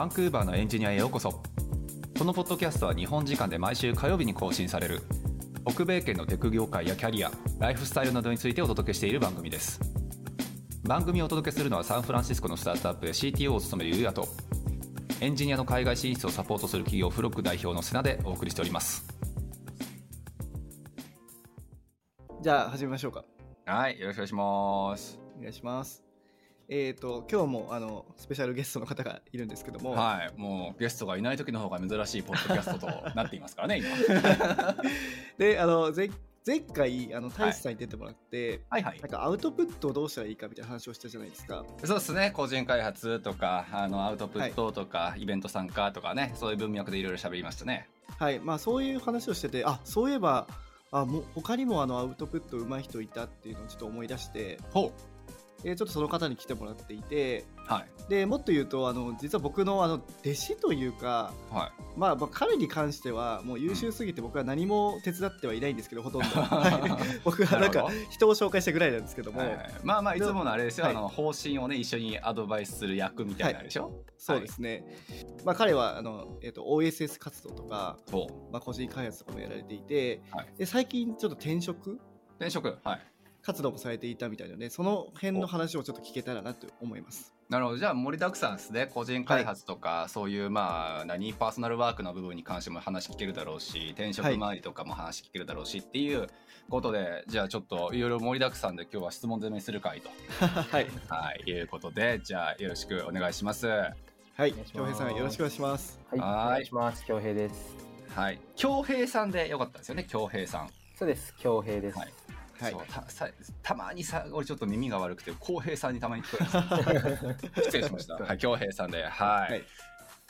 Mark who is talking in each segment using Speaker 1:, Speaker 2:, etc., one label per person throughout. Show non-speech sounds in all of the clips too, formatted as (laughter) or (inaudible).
Speaker 1: バンクーバーのエンジニアへようこそ。このポッドキャストは日本時間で毎週火曜日に更新される。北米圏のテク業界やキャリアライフスタイルなどについてお届けしている番組です。番組をお届けするのはサンフランシスコのスタートアップで CTO を務めるゆうやとエンジニアの海外進出をサポートする企業フロック代表の瀬名でお送りしております。
Speaker 2: じゃあ始めましょうか。
Speaker 1: はいよろしくお願いします。
Speaker 2: お願いします。えっ、と今日もあのスペシャルゲストの方がいるんですけども、
Speaker 1: はい。もうゲストがいない時の方が珍しいポッドキャストと (laughs) なっていますからね今。(laughs)
Speaker 2: であの前前回あの大志さんに出てもらって、
Speaker 1: はいはい。
Speaker 2: なんかアウトプットをどうしたらいいかみたいな話をしたじゃないですか。
Speaker 1: そうですね。個人開発とかあのアウトプットとか、イベント参加とかねそういう文脈でいろいろ喋りましたね。
Speaker 2: はい、まあそういう話をしてて、あそういえばあもう他にもあのアウトプット上手い人いたっていうのをちょっと思い出して、
Speaker 1: ほ
Speaker 2: でちょっとその方に来てもらっていて、
Speaker 1: うはい。
Speaker 2: でもっと言うとあの実は僕のあの弟子というか。
Speaker 1: はい。
Speaker 2: まあ、まあ彼に関してはもう優秀すぎて僕は何も手伝ってはいないんですけどほとんど。(laughs) はい。僕はなんか人を紹介したぐらいなんですけども、
Speaker 1: はいはい。まあまあいつものあれですよ、
Speaker 2: はい。
Speaker 1: あの方針をね一緒にアドバイスする役みたいなでしょ、
Speaker 2: そうですね、まあ、彼はあの、えー、と OSS 活動とか、まあ、個人開発とかもやられていて、
Speaker 1: はい。
Speaker 2: で最近ちょっと転職？
Speaker 1: 転職？はい
Speaker 2: 活動もされていたみたいなのでその辺の話をちょっと聞けたらなと思います。
Speaker 1: なるほど。じゃあ盛りだくさんですね。個人開発とか、そういうまあ何？パーソナルワークの部分に関しても話聞けるだろうし転職周りとかも話聞けるだろうしっていうことで、じゃあちょっといろいろ盛りだくさんで今日は質問攻めする回と、(laughs)
Speaker 2: はい。
Speaker 1: はい、いうことでじゃあよろしくお願いします。は
Speaker 2: はい。
Speaker 3: お願いします。
Speaker 2: 京平さんよろしくお願いします。
Speaker 3: はい、お願いします。恭平です。
Speaker 1: い。恭平さんでよかったですよね。恭平さん。
Speaker 3: そうです、恭平です。
Speaker 1: はい
Speaker 2: はい。
Speaker 1: たさたまにさ俺ちょっと耳が悪くて浩平さんにたまに聞こえます (laughs) 失礼しました。はい恭平さんで。はい、
Speaker 2: はい。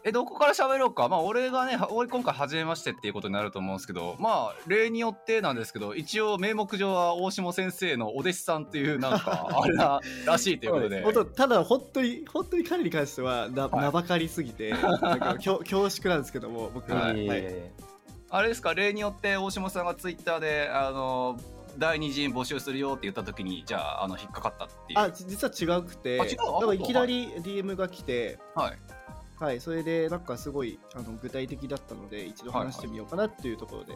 Speaker 1: えどこから喋ろうか？まあ俺がね俺今回初めましてっていうことになると思うんですけどまあ例によってなんですけど一応名目上は大下先生のお弟子さんっていうなんか (laughs) あれならしいということで。
Speaker 2: ただ本当に本当に彼に関してはな,、
Speaker 1: はい。
Speaker 2: 名ばかりすぎて (laughs) なんか恐恐縮なんですけども僕は、
Speaker 1: はい。あれですか？例によって大下さんがツイッターであの第二陣募集するよって言った時にじゃああの引っかかったっていう。
Speaker 2: あじ実は違くて
Speaker 1: あ違う？あ
Speaker 2: なんかいきなり DM が来て、
Speaker 1: はい。
Speaker 2: はい、それでなんかすごいあの具体的だったので一度話してみようかなっていうところで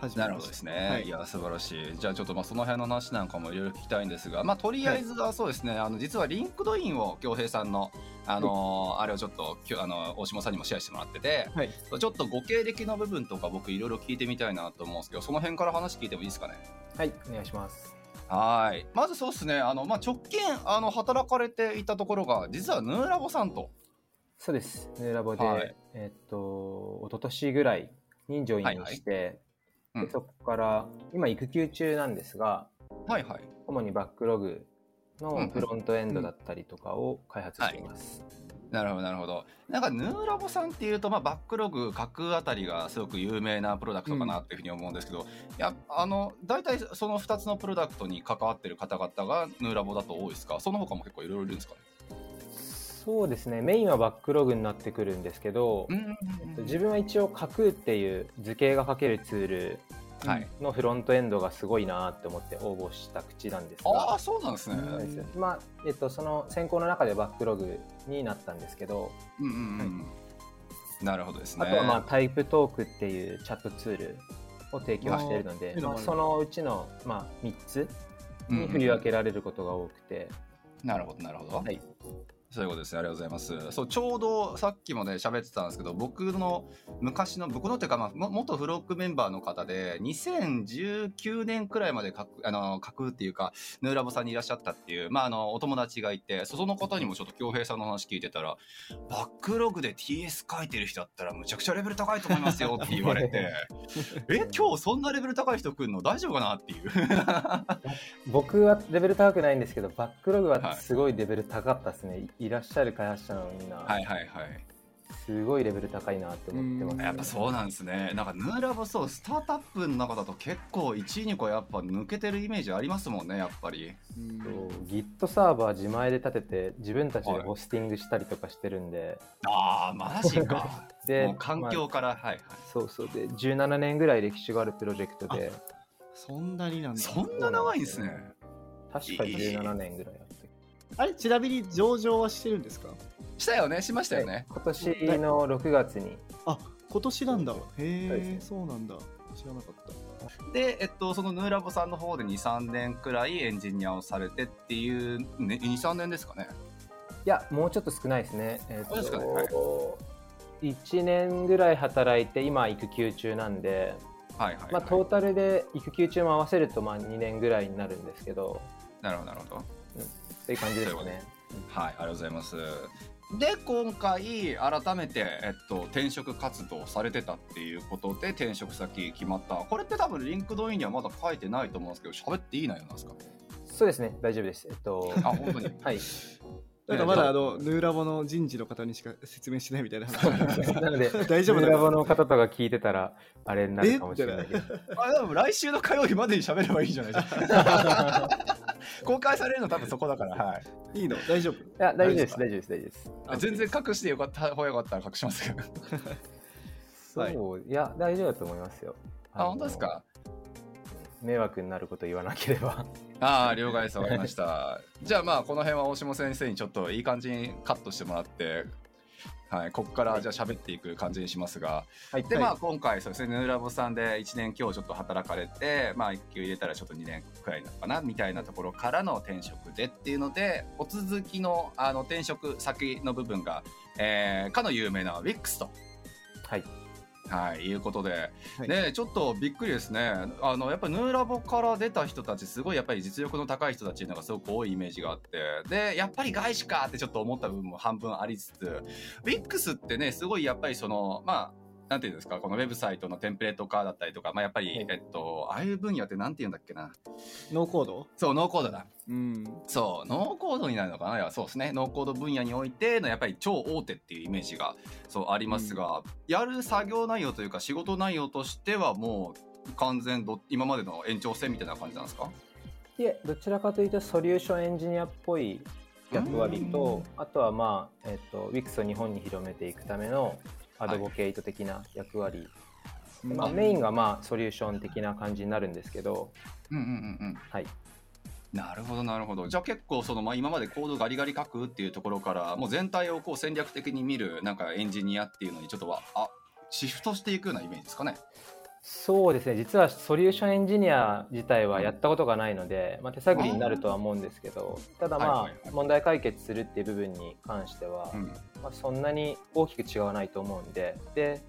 Speaker 2: 始め。
Speaker 1: なるほどですね、
Speaker 2: はい。
Speaker 1: い、や素晴らしい。じゃあちょっとまあその辺の話なんかもいろいろ聞きたいんですがまあとりあえずはそうですね、あの実は LinkedIn を恭平さんのあのーあれをちょっときょあの大島さんにもシェアしてもらってて
Speaker 2: はい、
Speaker 1: ちょっとご経歴の部分とか僕いろいろ聞いてみたいなと思うんですけどその辺から話聞いてもいいですかね？
Speaker 3: はい、お願いします。
Speaker 1: はい。まずそうですね。あの、まあ、直近あの働かれていたところが実はヌーラボさんと。
Speaker 3: そうです、ヌーラボで、
Speaker 1: はい。
Speaker 3: えっと、一昨年ぐらいにジョインして、
Speaker 1: うん。
Speaker 3: でそこから、今育休中なんですが、
Speaker 1: はいはい。
Speaker 3: 主にバックログ
Speaker 1: うんうん。
Speaker 3: のフロントエンドだったりとかを開発しています。
Speaker 1: なるほどなるほど。なんかヌーラボさんっていうと、まあ、バックログ書くあたりがすごく有名なプロダクトかなっていうふうに思うんですけど、いやあの大体その2つのプロダクトに関わってる方々がヌーラボだと多いですか？その他も結構いろいろいるんですかね？
Speaker 3: そうですね、メインはバックログになってくるんですけど、
Speaker 1: うん
Speaker 3: えっと自分は一応、架空っていう図形が書けるツール
Speaker 1: はい。
Speaker 3: のフロントエンドがすごいなって思って応募した口なんです
Speaker 1: あ
Speaker 3: が。
Speaker 1: あ、そうなんですね。
Speaker 3: まあえっと、その選考の中でバックログになったんですけど、
Speaker 1: うんうんうん。なるほどですね。
Speaker 3: あとはまあタイプトークっていうチャットツールを提供しているのでまあ、そのうちの、まあ、3つ
Speaker 1: うん
Speaker 3: に振り分けられることが多くて、
Speaker 1: なるほどなるほど。
Speaker 3: はい、
Speaker 1: そういうことですね。ありがとうございます。そう、ちょうどさっきもね、喋ってたんですけど、僕の昔の、僕のっていうか、まあ、も元フロックメンバーの方で、2019年くらいまで書く、あの、書くっていうか、ヌーラボさんにいらっしゃったっていう、まあ、あの、お友達がいて、その方にもちょっと京平さんの話聞いてたら、バックログで TS 書いてる人だったら、むちゃくちゃレベル高いと思いますよって言われて、(laughs) え、今日そんなレベル高い人来るの大丈夫かなっていう。
Speaker 3: 僕はレベル高くないんですけどバックログ
Speaker 1: は
Speaker 3: すごいレベル高かったですね、い、いらっしゃる開発者のみんな、
Speaker 1: はいはいはい。
Speaker 3: すごいレベル高いなって思ってます、
Speaker 2: うん
Speaker 1: やっぱそうなんですね。なんかヌーラボそうスタートアップの中だと結構1位2個やっぱ抜けてるイメージありますもんねやっぱり。
Speaker 2: うん
Speaker 3: そう Git サーバー自前で立てて自分たちでホスティングしたりとかしてるんで、
Speaker 1: ああマジか。(laughs)
Speaker 3: で
Speaker 1: 環境から、はいはい。
Speaker 3: そうそうで17年ぐらい歴史があるプロジェクトで
Speaker 2: そんなになんだ
Speaker 1: そんな長いんですね。
Speaker 3: 確か17年ぐらい
Speaker 2: あれちなみに上場はしてるんですか？
Speaker 1: したよね。しましたよね、
Speaker 3: 今年の6月に。
Speaker 2: あ今年なんだ。へえ
Speaker 3: ね
Speaker 2: そうなんだ。知らなかった。
Speaker 1: で、えっと、そのヌーラボさんの方で23年くらいエンジニアをされてっていう、ね、23年ですかね。
Speaker 3: いやもうちょっと少ないですね。えっ、
Speaker 1: そうですかね。はい
Speaker 3: と、1年ぐらい働いて今育休中なんで、
Speaker 1: はいはい、はい。
Speaker 3: まあ、トータルで育休中も合わせるとまあ2年ぐらいになるんですけど。
Speaker 1: なるほどなるほど
Speaker 3: そういう感じですかね。
Speaker 1: はいありがとうございます。で今回改めて、えっと、転職活動されてたっていうことで転職先決まった。これって多分 LinkedIn にはまだ書いてないと思うんですけど喋っていい内容なんですか？
Speaker 3: そうですね。大丈夫です。えっと
Speaker 1: あ本当に。(laughs)
Speaker 3: はい
Speaker 2: なんかまだあ。のヌーラボの人事の方にしか説明しないみたいな話。(laughs)
Speaker 3: なので
Speaker 2: 大丈夫だ
Speaker 3: ラボの方とか聞いてたらあれになるかもしれないけど。(laughs)
Speaker 1: あでも来週の火曜日までに喋ればいいじゃないですか。(laughs) 公開されるの多分そこだからはい。
Speaker 2: いいの？大丈夫？
Speaker 3: いや大丈夫で
Speaker 1: 大丈夫です
Speaker 3: 大丈夫です大丈夫です。
Speaker 2: あ
Speaker 1: 全然隠してよかった方がよかったら隠しますけど
Speaker 2: はい
Speaker 3: そういや大丈夫だと思いますよ。
Speaker 1: あ本当ですか？
Speaker 3: 迷惑になること言わなければ。
Speaker 1: ああ了解です。わかりました。(laughs) じゃあまあこの辺は大下先生にちょっといい感じにカットしてもらってはい、ここからじゃあ喋っていく感じにしますが、
Speaker 3: はい。
Speaker 1: でまあ今回そうですねヌーラボさんで1年今日ちょっと働かれてまあ1級入れたらちょっと2年くらいなのかなみたいなところからの転職でっていうのでお続きのあの転職先の部分が、えー、かの有名な WIX と。
Speaker 3: はい
Speaker 1: はい、いうことで、
Speaker 2: はい
Speaker 1: ね、ちょっとびっくりですね。あの、やっぱりヌーラボから出た人たち、すごいやっぱり実力の高い人たちのがすごく多いイメージがあって、で、やっぱり外資かってちょっと思った部分も半分ありつつ、Wix ってね、すごいやっぱりその、まあ、なんていうんですか、このウェブサイトのテンプレート化だったりとか、まあやっぱり、
Speaker 3: はい
Speaker 1: えっと、ああいう分野ってなんて言うんだっけな。
Speaker 2: ノーコード？
Speaker 1: そう、ノーコードだ。
Speaker 2: うん。
Speaker 1: そう、ノーコードになるのかな？いや、そうですね。ノーコード分野においての、やっぱり超大手っていうイメージが、そう、ありますが、やる作業内容というか、仕事内容としては、もう、完全ど、今までの延長線みたいな感じなんですか？
Speaker 3: いえどちらかというとソリューションエンジニアっぽい役割とあとはまあ、えっと WIX を日本に広めていくためのアドボケイト的な役割、まあ、メインがまあソリューション的な感じになるんですけど
Speaker 1: うんうんうんうん。
Speaker 3: はい
Speaker 1: なるほど、なるほど。じゃあ結構、その、まあ、今までコードガリガリ書くっていうところから、もう全体をこう戦略的に見る、なんかエンジニアっていうのに、ちょっとは、あ、シフトしていくようなイメージですかね。
Speaker 3: そうですね実はソリューションエンジニア自体はやったことがないので、まあ、手探りになるとは思うんですけどただまあ、問題解決するっていう部分に関しては、
Speaker 1: うん。
Speaker 3: まあ、そんなに大きく違わないと思うんでで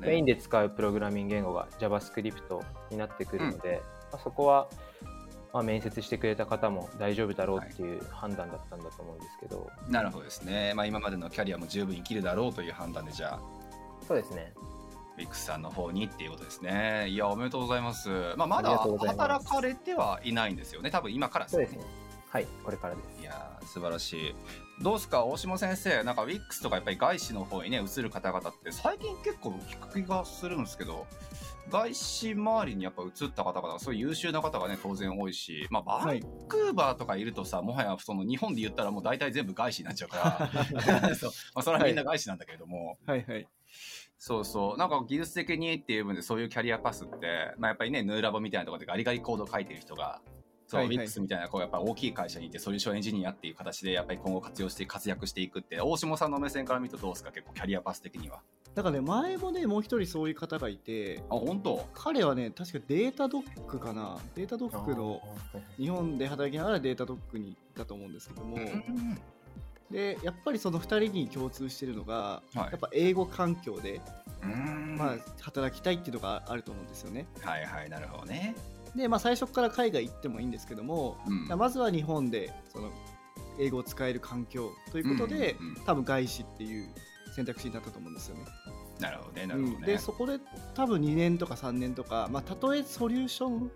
Speaker 1: ね。
Speaker 3: メインで使うプログラミング言語が JavaScript になってくるので、まあ、そこは、まあ、面接してくれた方も大丈夫だろうっていう判断だったんだと思うんですけど、
Speaker 1: なるほどですね。まあ、今までのキャリアも十分生きるだろうという判断で、じゃあ、
Speaker 3: そうですね
Speaker 1: ビックスさんの方にっていうことですね。いや、おめでとうございます。まあ、まだ働かれてはいないんですよね。多分今からですね。
Speaker 3: そうですね。はいこれからです。
Speaker 1: いやー素晴らしい。どうですか、大島先生、なんか WIX とかやっぱり外資の方にね、移る方々って、最近結構聞く気がするんですけど、外資周りにやっぱ移った方々、そういう優秀な方がね、当然多いし、まあ、バ
Speaker 2: はい。
Speaker 1: ンクーバーとかいるとさ、もはやその日本で言ったらもう大体全部外資になっちゃうから、(laughs) (laughs) そう。まあ、それはみんな外資なんだけれども、
Speaker 2: はいはい
Speaker 1: そうそう。なんか技術的にっていう分でそういうキャリアパスって、まあやっぱりね、ヌーラボみたいなところでガリガリコード書いてる人が、そう、
Speaker 2: はいはい。
Speaker 1: WIX みたいな、こうやっぱ大きい会社にいて、ソリューションエンジニアっていう形で、やっぱり今後活用して活躍していくって、大下さんの目線から見るとどうですか？結構キャリアパス的には。
Speaker 2: だからね前もねもう一人そういう方がいて
Speaker 1: あ、本当？
Speaker 2: 彼はね確かデータドックかな。データドックの日本で働きながらデータドックに行ったと思うんですけども、
Speaker 1: うん
Speaker 2: でやっぱりその2人に共通してるのが、
Speaker 1: はい
Speaker 2: やっぱ英語環境で、
Speaker 1: うん。
Speaker 2: まあ、働きたいっていうのがあると思うんですよね
Speaker 1: はいはい、なるほどね。
Speaker 2: で、まあ、最初から海外行ってもいいんですけども、
Speaker 1: うん
Speaker 2: まずは日本でその英語を使える環境ということで、
Speaker 1: うんうんうん
Speaker 2: 多分外資っていう選択肢になったと思うんですよね。
Speaker 1: なるほどね、なるほどね。
Speaker 2: うんでそこで多分2年とか3年とか、まあ、たとえソリューション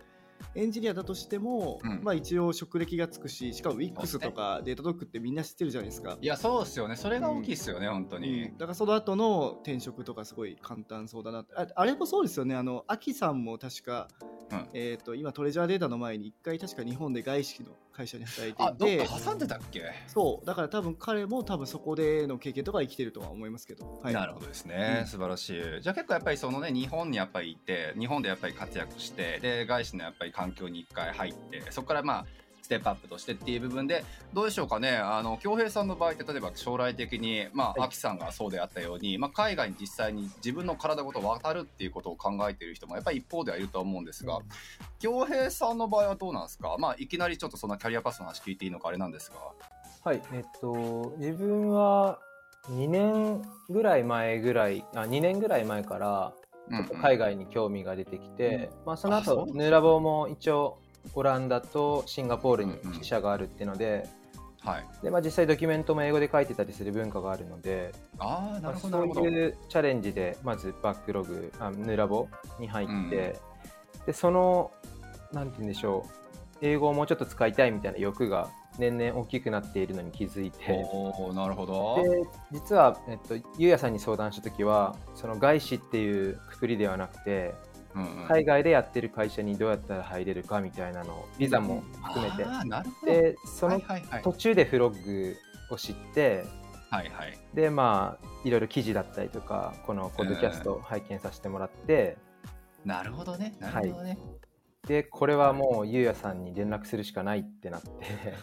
Speaker 2: エンジニアだとしても、
Speaker 1: うん
Speaker 2: まあ、一応職歴がつくししかも WIX
Speaker 1: ね
Speaker 2: とかデータドックってみんな知ってるじゃないですか。
Speaker 1: いや、そうですよね。それが大きいですよね、本当に。
Speaker 2: うんだからその後の転職とかすごい簡単そうだなってああれもそうですよねあのアキさんも確か、
Speaker 1: うん
Speaker 2: えー、と今トレジャーデータの前に一回確か日本で外資の会社に働いて
Speaker 1: あ、ど
Speaker 2: い
Speaker 1: ってか挟んでたっけ？
Speaker 2: そう。だから多分彼も多分そこでの経験とか生きてるとは思いますけど、はい、
Speaker 1: なるほどですね、
Speaker 2: うん。
Speaker 1: 素晴らしい。じゃあ結構やっぱりそのね日本にやっぱりいて日本でやっぱり活躍してで外資のやっぱり環境に一回入ってそこからまあステップアップとしてっていう部分で、どうでしょうかね、あの、京平さんの場合って、例えば将来的に、まあ、
Speaker 3: はい。
Speaker 1: アキさんがそうであったように、まあ、海外に実際に自分の体ごと渡るっていうことを考えている人も、やっぱり一方ではいると思うんですが、京平さんの場合はどうなんですか？まあ、いきなりちょっとそんなキャリアパスの話聞いていいのかあれなんですが。
Speaker 3: はい、えっと、自分は2年ぐらい前ぐらい、あ、2年ぐらい前から、海外に興味が出てきて、まあ、その後
Speaker 1: あそうなんですね。
Speaker 3: ヌーラボも一応オランダとシンガポールに支社があるっていうので,、
Speaker 1: はい。
Speaker 3: でまあ、実際ドキュメントも英語で書いてたりする文化があるので、
Speaker 1: ああ、な
Speaker 3: まあ
Speaker 1: るほど、なるほど。
Speaker 3: そういうチャレンジでまずバックログあヌーラボに入って、でそのなんて言うんでしょう英語をもうちょっと使いたいみたいな欲が年々大きくなっているのに気づいて。
Speaker 1: なるほど。
Speaker 3: で実は、えっと、ゆうやさんに相談した時はその外資っていうくくりではなくて
Speaker 1: うんうん
Speaker 3: 海外でやってる会社にどうやったら入れるかみたいなのをビザも含めて
Speaker 1: あーなるほど。
Speaker 3: でその
Speaker 1: はいはいはい。
Speaker 3: 途中でフロッグを知って
Speaker 1: はいはい。
Speaker 3: でまあいろいろ記事だったりとかこのポッドキャストを拝見させてもらって
Speaker 1: なるほどね。なるほどね。
Speaker 3: でこれはもうゆうやさんに連絡するしかないってなって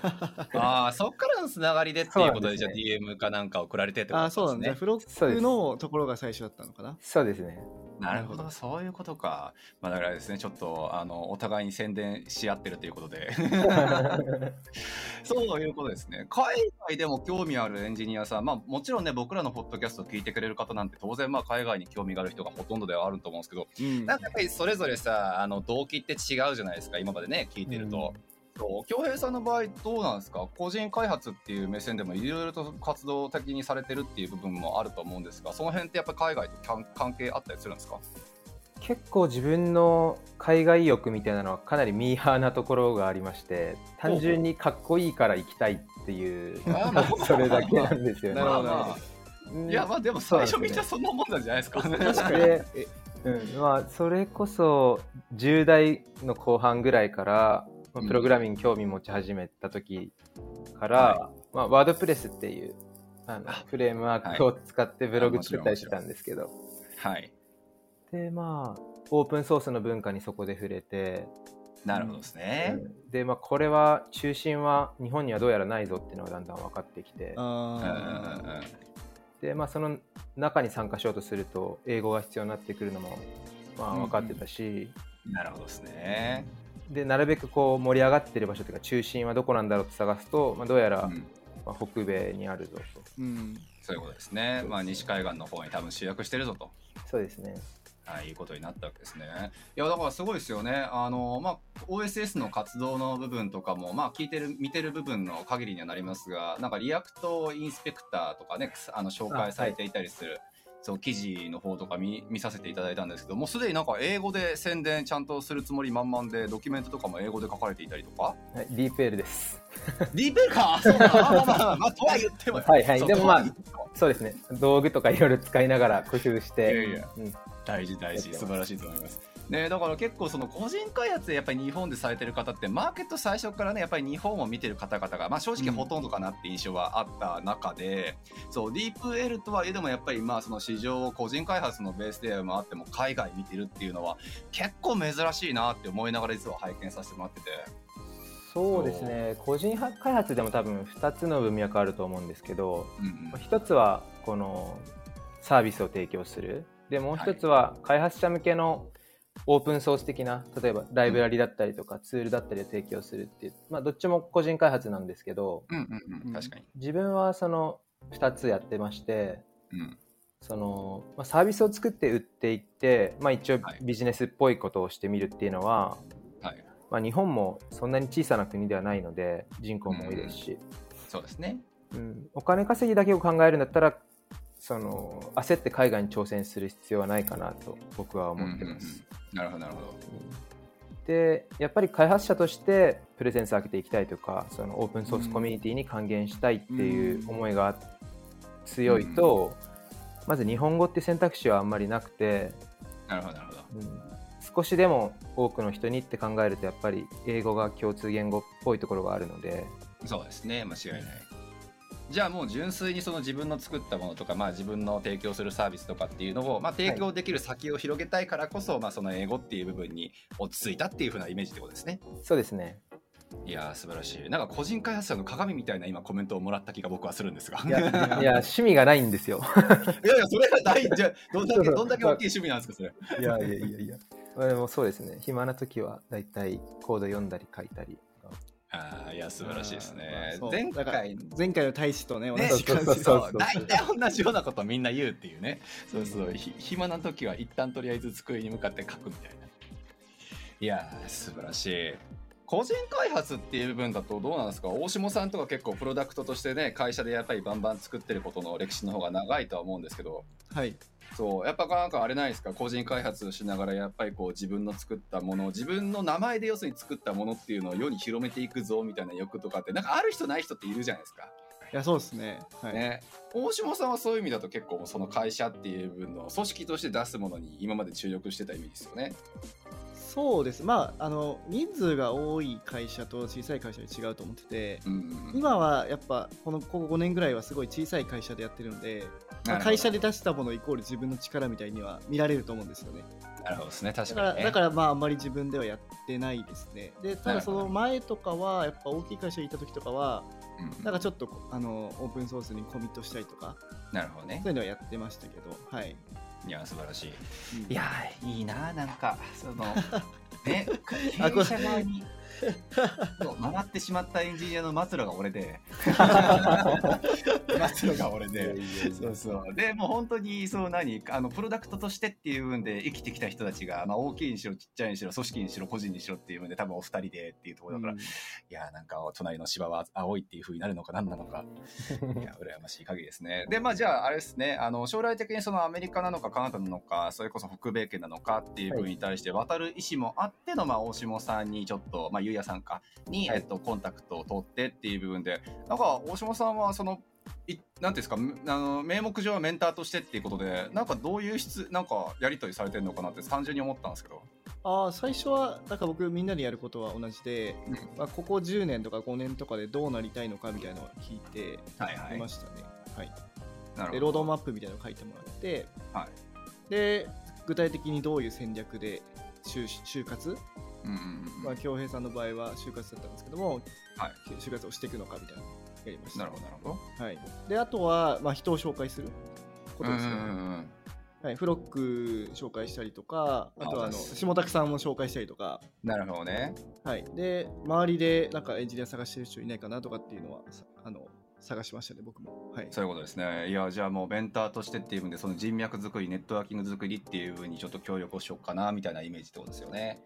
Speaker 3: (laughs)
Speaker 1: ああ、そっからのつながりでっていうことで、じゃあ DM かなんか送られてってこと
Speaker 2: あそうなんだ、
Speaker 1: ですね。
Speaker 2: フロックのところが最初だったのかな
Speaker 3: そうですね
Speaker 1: なるほど、そういうことか。まあ、だからですね、ちょっと、あの、お互いに宣伝し合ってるということで。(laughs) そういうことですね。海外でも興味あるエンジニアさん、まあ、もちろんね、僕らのポッドキャストを聞いてくれる方なんて、当然、まあ、海外に興味がある人がほとんどではあると思うんですけど、
Speaker 2: うん
Speaker 1: なんかやっぱりそれぞれさ、あの、動機って違うじゃないですか、今までね、聞いてると。そう京平さんの場合どうなんですか？個人開発っていう目線でもいろいろと活動的にされてるっていう部分もあると思うんですがその辺ってやっぱり海外と関関係あったりするんですか？
Speaker 3: 結構自分の海外欲みたいなのはかなりミーハーなところがありまして単純にかっこいいから行きたいっていうそれだけなんですよね。
Speaker 1: いやまあでも最初みんなそんなもんなんじゃないですか
Speaker 2: 確かに。
Speaker 3: でうん。まあ、それこそ10代の後半ぐらいから、まあ
Speaker 1: うん。
Speaker 3: プログラミング興味持ち始めた時から、
Speaker 1: は
Speaker 3: まあ、ワードプレスっていうあの
Speaker 1: あ
Speaker 3: フレームワークを使ってブログ作ったりしてたんですけど、
Speaker 1: はい。
Speaker 3: でまあオープンソースの文化にそこで触れて、
Speaker 1: なるほどですね、
Speaker 3: うん。で、まあ、これは中心は日本にはどうやらないぞっていうのがだんだん分かってきて。
Speaker 1: うん
Speaker 3: まあ、その中に参加しようとすると英語が必要になってくるのも、まあ、分かってたし、
Speaker 1: なるほどですね、
Speaker 3: でなるべくこう盛り上がってる場所というか中心はどこなんだろうと探すと、まあ、どうやら、
Speaker 1: うん。
Speaker 3: まあ、北米にあるぞと。
Speaker 2: ーうん。
Speaker 1: そういうことですね。まあ西海岸の方に多分集約してるぞと。
Speaker 3: そうですね
Speaker 1: はい、いうことになったわけですね。いや、だからすごいですよね。あの、まあ、OSS の活動の部分とかも、まあ、聞いてる、見てる部分の限りにはなりますが、なんか React Inspector とかね、あの、紹介されていたりする、そう、記事の方とか見、見させていただいたんですけど、もうすでになんか英語で宣伝ちゃんとするつもり満々で、ドキュメントとかも英語で書かれていたりとか？
Speaker 3: はい、ディープエルです。
Speaker 1: ディーペルか？そうか、まあまあまあ、まあ、とは言ってもよ
Speaker 3: はいはい。でもまあそうですね。道具とかいろいろ使いながら工夫して
Speaker 1: いやいや。
Speaker 3: うん
Speaker 1: 大事大事。素晴らしいと思います。ね、だから結構その個人開発でやっぱり日本でされてる方ってマーケット最初からねやっぱり日本を見てる方々が、まあ、正直ほとんどかなって印象はあった中で、そうディープ L とはいえでもやっぱりまあその市場を個人開発のベースでもあっても海外見てるっていうのは結構珍しいなって思いながら実は拝見させてもらってて。
Speaker 3: そうですね。個人開発でも多分2つの文脈あると思うんですけど
Speaker 1: うんうん。
Speaker 3: まあ一つはこのサービスを提供するでもう一つは開発者向けのオープンソース的な例えばライブラリだったりとかツールだったりを提供するっていう、まあ、どっちも個人開発なんですけど
Speaker 1: うんうんうん確かに、
Speaker 3: 自分はその2つやってまして
Speaker 1: うん、
Speaker 3: その、まあ、サービスを作って売っていって、まあ、一応
Speaker 1: はい。
Speaker 3: ビジネスっぽいことをしてみるっていうのは、
Speaker 1: はい。
Speaker 3: まあ、日本もそんなに小さな国ではないので人口も多いですし、
Speaker 1: そうですね。
Speaker 3: うん。お金稼ぎだけを考えるんだったらその焦って海外に挑戦する必要はないかなと僕は思ってます。
Speaker 1: うんうんうん。なるほどなるほど。
Speaker 3: でやっぱり開発者としてプレゼンスを上げていきたいとかそのオープンソースコミュニティに還元したいっていう思いが強いと、まず日本語って選択肢はあんまりなくて、
Speaker 1: なるほどなるほど。
Speaker 3: うん。少しでも多くの人にって考えるとやっぱり英語が共通言語っぽいところがあるので。
Speaker 1: そうですね間違いないじゃあもう純粋にその自分の作ったものとか、まあ、自分の提供するサービスとかっていうのを、まあ、提供できる先を広げたいからこそ、まあ、その英語っていう部分に落ち着いたっていう風なイメージってことですね。
Speaker 3: そうですね
Speaker 1: いやー素晴らしい。なんか個人開発者の鏡みたいな今コメントをもらった気が僕はするんですが。
Speaker 3: いや、(laughs) いや趣味がないんですよ。
Speaker 1: いやいや、それがないじゃあどんだけ、どんだけ大きい趣味なんですか、それ。
Speaker 3: いやいやいやいや。まあでもそうですね。暇な時はだいたいコード読んだり書いたり。
Speaker 1: ああ、いや、素晴らしいですね
Speaker 2: あー。そう
Speaker 1: 前回、
Speaker 2: 前回の大使とね、同
Speaker 1: ね、
Speaker 2: じ感じで
Speaker 3: そうそう
Speaker 1: そう大体同じようなことみんな言うっていうね。そうそう、ひ暇な時は一旦とりあえず机に向かって書くみたいな。いやー、素晴らしい。個人開発っていう部分だとどうなんですか？大下さんとか結構プロダクトとしてね、会社でやっぱりバンバン作ってることの歴史の方が長いとは思うんですけど、
Speaker 2: はい。
Speaker 1: そう、やっぱなんかあれないですか？個人開発しながらやっぱりこう自分の作ったもの、自分の名前で要するに作ったものっていうのを世に広めていくぞみたいな欲とかって、なんかある人ない人っているじゃないですか。
Speaker 2: いや、そうですね。はい。
Speaker 1: ね、大島さんはそういう意味だと結構その会社っていう部分の組織として出すものに今まで注力してた意味ですよね。
Speaker 2: そうです。まあ、あの、人数が多い会社と小さい会社で違うと思ってて、
Speaker 1: うん、
Speaker 2: 今はやっぱこのここ5年ぐらいはすごい小さい会社でやってるので、まあ会社で出したものイコール自分の力みたいには見られると思うんですよね。
Speaker 1: なるほどですね確
Speaker 2: だか
Speaker 1: に、ね、
Speaker 2: だからまああんまり自分ではやってないですね。でただその前とかはやっぱ大きい会社にいた時とかは
Speaker 1: うん
Speaker 2: なんかちょっとあのオープンソースにコミットしたりとか
Speaker 1: なるほどね
Speaker 2: そういうのはやってましたけど、はい。
Speaker 1: いや素晴らしい。
Speaker 2: うん。
Speaker 1: いやーいいななんかその (laughs) ね (laughs) 経営者側にそう回ってしまったエンジニアの末路が俺で。(laughs) 末路が俺で。そうそう。で、もう本当に、そう何、あの、プロダクトとしてっていう部分で生きてきた人たちが、まあ大きいにしろ、ちっちゃいにしろ、組織にしろ、個人にしろっていう部分で多分お二人でっていうところだから、
Speaker 2: うん。
Speaker 1: いや、なんか隣の芝は青いっていう風になるのか何なのか、いや、羨ましい限りですね。で、まあじゃあ、あれですね、あの、将来的にそのアメリカなのかカナダなのか、それこそ北米圏なのかっていう部分に対して渡る意思もあっての、まあ大下さんにちょっと、まあゆうやさんか、に、
Speaker 3: はい。
Speaker 1: えっと、コンタクトを取ってっていう部分で、なんか大下さんはその、いなんていうんですかむあの名目上はメンターとしてっていうことでなんかどういう質なんかやり取りされてるのかなって単純に思ったんですけど。
Speaker 2: ああ最初はなんか僕みんなでやることは同じで、
Speaker 1: うん。
Speaker 2: まあ、ここ10年とか5年とかでどうなりたいのかみたいなのを聞いて
Speaker 1: はいはい。
Speaker 2: ましたね。はい。
Speaker 1: な
Speaker 2: でロードマップみたいなのを書いてもらって、
Speaker 1: はい。
Speaker 2: で具体的にどういう戦略で就就活、まあ、京平さんの場合は就活だったんですけども、
Speaker 1: はい。
Speaker 2: 就活をしていくのかみたいなやりました。
Speaker 1: なるほどなるほど。
Speaker 2: はい、であとは、まあ、人を紹介することですよね。
Speaker 1: うんうんうん
Speaker 2: はい、フロック紹介したりとか、あとはあの
Speaker 1: あ
Speaker 2: 下拓さんも紹介したりとか、
Speaker 1: なるほどね。
Speaker 2: はい、で周りでなんかエンジニア探してる人いないかなとかっていうのはさあの探しましたね、僕も。はい、
Speaker 1: そういうことですね。いやじゃあもうメンターとしてっていう部分でその人脈作りネットワーキング作りっていう部分にちょっと協力をしようかなみたいなイメージってことですよね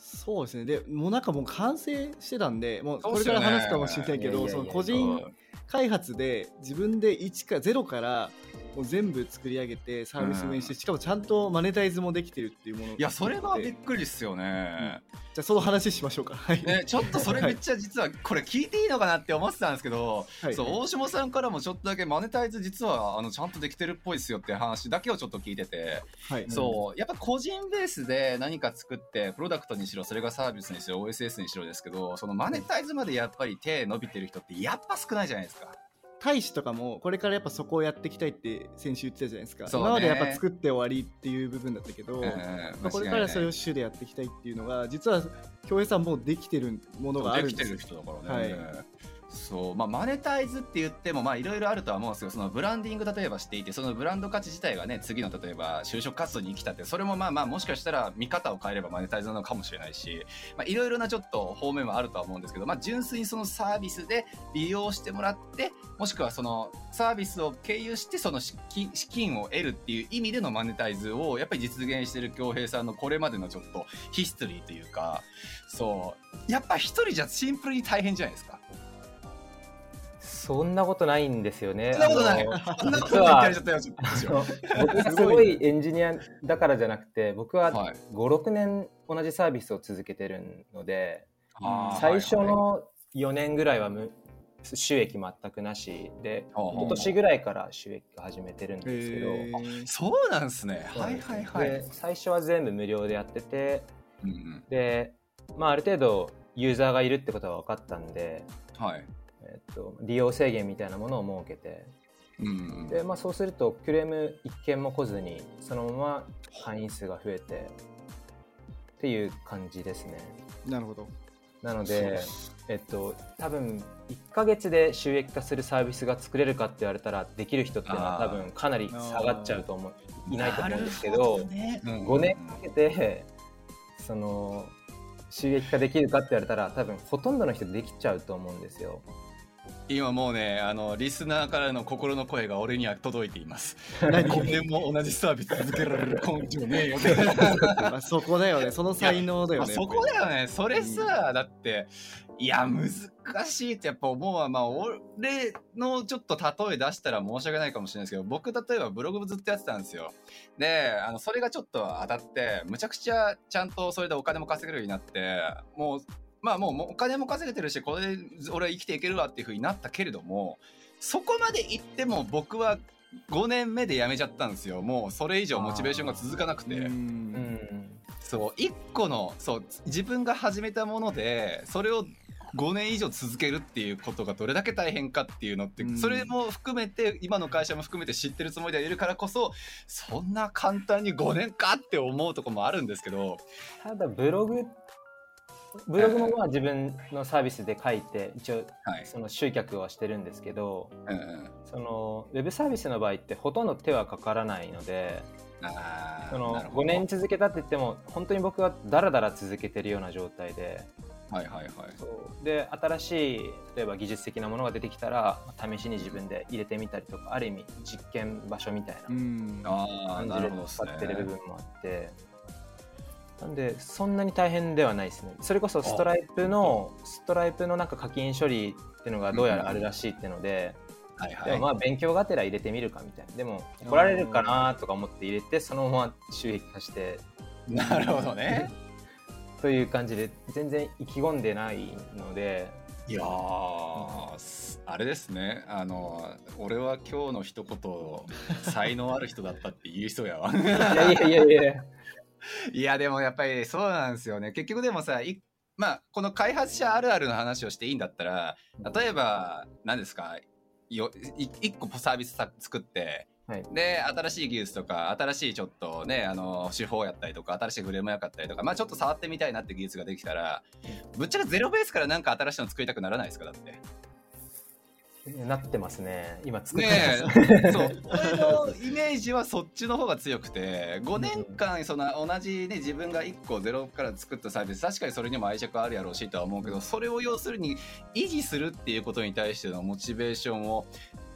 Speaker 2: そうですね、でもうなんかもう完成してたんで、もうこれから話すかもしれないけど、その個人開発で自分で1か0からもう全部作り上げてサービス運営して、しかもちゃんとマネタイズもできてるっていうもの
Speaker 1: いやそれはびっ
Speaker 2: じ
Speaker 1: くりっすよね、
Speaker 2: ゃあその話しましょうか。はい、
Speaker 1: ね、ちょっとそれめっちゃ実はこれ聞いていいのかなって思ってたんですけど、
Speaker 2: はい。
Speaker 1: そう大下さんからもちょっとだけマネタイズ実はあのちゃんとできてるっぽいですよって話だけをちょっと聞いてて、
Speaker 2: はい、
Speaker 1: そうやっぱ個人ベースで何か作ってプロダクトにしろそれがサービスにしろ OSS にしろですけどそのマネタイズまでやっぱり手伸びてる人ってやっぱ少ないじゃないですか。
Speaker 2: 大使とかもこれからやっぱそこをやっていきたいって先週言ってたじゃないですか、
Speaker 1: ね。
Speaker 2: 今までやっぱ作って終わりっていう部分だったけど、
Speaker 1: うん
Speaker 2: まあこれからそれを主でやっていきたいっていうのが実は京平さんもうできてるものがあるんですよ。
Speaker 1: できてる人だからね。
Speaker 2: はい
Speaker 1: そう。まあ、マネタイズって言ってもまあいろいろあるとは思うんですけどそのブランディング例えばしていてそのブランド価値自体がね次の例えば就職活動に生きたってそれもまあまあもしかしたら見方を変えればマネタイズなのかもしれないしまあいろいろなちょっと方面はあるとは思うんですけど、まあ、純粋にそのサービスで利用してもらってもしくはそのサービスを経由してその資金資金を得るっていう意味でのマネタイズをやっぱり実現してる恭平さんのこれまでのちょっとヒストリーというかそう。やっぱ一人じゃシンプルに大変じゃないですか。
Speaker 3: そんなことないんですよね。
Speaker 1: そんなことない
Speaker 3: あの
Speaker 1: そんなこと言ってやっちゃったよ。ちょっと
Speaker 3: 僕がすごいエンジニアだからじゃなくて僕は
Speaker 1: はい
Speaker 3: 56年同じサービスを続けてるので
Speaker 1: はいはい
Speaker 3: の4年ぐらいは無収益全くなしで今年ぐらいから収益が始めてるんですけど、
Speaker 1: そうなんですね。はいはいはい。
Speaker 3: で最初は全部無料でやってて
Speaker 1: うんうん
Speaker 3: で、まあ、ある程度ユーザーがいるってことが分かったんで、
Speaker 1: はい。
Speaker 3: と、利用制限みたいなものを設けて。
Speaker 1: うん。うん
Speaker 3: で、まあ、そうするとクレーム一件も来ずにそのまま会員数が増えてっていう感じですね。
Speaker 2: なるほど。
Speaker 3: なので、えっと、多分1ヶ月で収益化するサービスが作れるかって言われたらできる人っていうのは多分かなり下がっちゃうと思ういないと思うんですけど
Speaker 1: ねうん
Speaker 3: 5年かけてその収益化できるかって言われたら多分ほとんどの人できちゃうと思うんですよ。
Speaker 1: 今もうねあのリスナーからの心の声が俺には届いています。
Speaker 2: 何
Speaker 1: ？5年も同じサービス続けられる。根性ねえよ
Speaker 2: そこだよね。その才能だよね
Speaker 1: まあそこだよね。それさ、だっていや難しいってやっぱ思うわ。まあ俺のちょっと例え出したら申し訳ないかもしれないですけど僕例えばブログずっとやってたんですよ。であのそれがちょっと当たってむちゃくちゃちゃんとそれでお金も稼げるようになってもうまあもうもうお金も稼げてるしこれで俺は生きていけるわっていうふうになったけれどもそこまで行っても僕は5年目で辞めちゃったんですよ。もうそれ以上モチベーションが続かなくて。そう一個のそう自分が始めたものでそれを5年以上続けるっていうことがどれだけ大変かっていうのって、
Speaker 2: うん。
Speaker 1: それも含めて今の会社も含めて知ってるつもりではいるからこそそんな簡単に5年かって思うとこもあるんですけど。
Speaker 3: ただブログブログもまあ自分のサービスで書いて一応
Speaker 1: はい、
Speaker 3: その集客はしてるんですけど
Speaker 1: うんうん、
Speaker 3: そのウェブサービスの場合ってほとんど手はかからないのでその
Speaker 1: なるほど。
Speaker 3: 5年続けたって言っても本当に僕はダラダラ続けてるような状態で
Speaker 1: はいはいはい。
Speaker 3: で新しい例えば技術的なものが出てきたら試しに自分で入れてみたりとかある意味実験場所みたいな感じで使ってる部
Speaker 1: ね
Speaker 3: 分もあって。なんでそんなに大変ではないですね。それこそストライプのストライプのなんか課金処理っていうのがどうやらあるらしいっていうので、
Speaker 1: はいはい。
Speaker 3: でもまあ勉強がてら入れてみるかみたいな。でも怒られるかなとか思って入れてそのまま収益化して。
Speaker 1: なるほどね。(laughs)
Speaker 3: という感じで全然意気込んでないので、
Speaker 1: いやあれですね。あの俺は今日の一言才能ある人だったって言う人やわ。(laughs)
Speaker 3: いやいやいやいや。(laughs)
Speaker 1: いやでもやっぱりそうなんですよね結局でもさいまあこの開発者あるあるの話をしていいんだったら例えば何ですかよい一個サービスさ作って
Speaker 3: はい。
Speaker 1: で新しい技術とか新しいちょっとねあの手法やったりとか新しいフレームやったりとかまあちょっと触ってみたいなって技術ができたらぶっちゃけゼロベースからなんか新しいの作りたくならないですかだって。
Speaker 3: なってますね。今作って
Speaker 1: ね
Speaker 3: ます。
Speaker 1: え (laughs) そう俺のイメージはそっちの方が強くて5年間その同じね自分が1個ゼロから作ったサービス確かにそれにも愛着あるやろうしとは思うけどそれを要するに維持するっていうことに対してのモチベーションを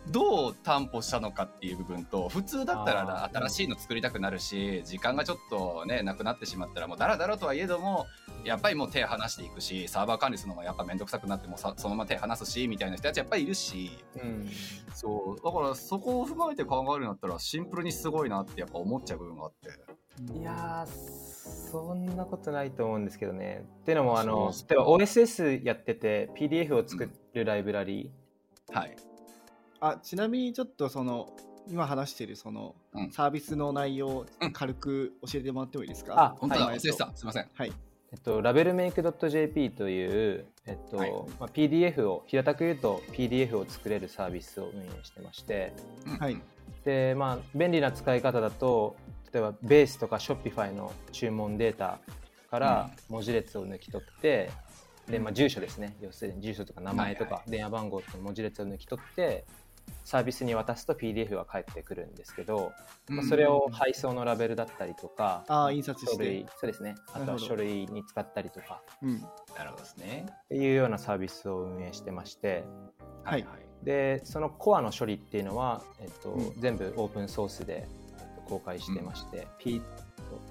Speaker 1: どう担保したのかっていう部分と普通だったら新しいの作りたくなるし時間がちょっとねなくなってしまったらもうだらだらとはいえどもやっぱりもう手離していくしサーバー管理するのもやっぱ面倒くさくなってもそのまま手離すしみたいな人たちやっぱりいるし。
Speaker 3: うん。
Speaker 1: そう。だからそこを踏まえて考えるんだったらシンプルにすごいなってやっぱ思っちゃう部分があって。
Speaker 3: いやーそんなことないと思うんですけどね。っていうのもあの例えば OSS やってて PDF を作るライブラリ
Speaker 1: はい
Speaker 2: あちなみにちょっとその今話しているその、
Speaker 1: うん。
Speaker 2: サービスの内容を
Speaker 1: うん。
Speaker 2: 軽く教えてもらってもいいですか、
Speaker 3: あ
Speaker 1: 本当だ、
Speaker 2: はい。
Speaker 1: 忘れてた。すいません。
Speaker 2: はい。
Speaker 3: ー、えっと、ラベルメイク .jp という、えっと
Speaker 1: はい。
Speaker 3: まあ、PDF を平たく言うと PDF を作れるサービスを運営してまして。
Speaker 1: うん。
Speaker 2: はい。
Speaker 3: で、まあ、便利な使い方だと例えばベースとか Shopify の注文データから文字列を抜き取って、でまあ、住所ですね。要するに住所とか名前と
Speaker 1: はい
Speaker 3: か電話番号と文字列を抜き取ってサービスに渡すと PDF が返ってくるんですけど、まあ、それを配送のラベルだったりとか
Speaker 2: ああ印刷し
Speaker 3: 書
Speaker 2: て
Speaker 3: 類そうですね。あとは書類に使ったりとか。
Speaker 2: うん。
Speaker 1: なるほどですね。
Speaker 3: っていうようなサービスを運営してまして。
Speaker 2: はい。
Speaker 3: でそのコアの処理っていうのは、えっと
Speaker 2: うん。
Speaker 3: 全部オープンソースで、えっと公開してまして、P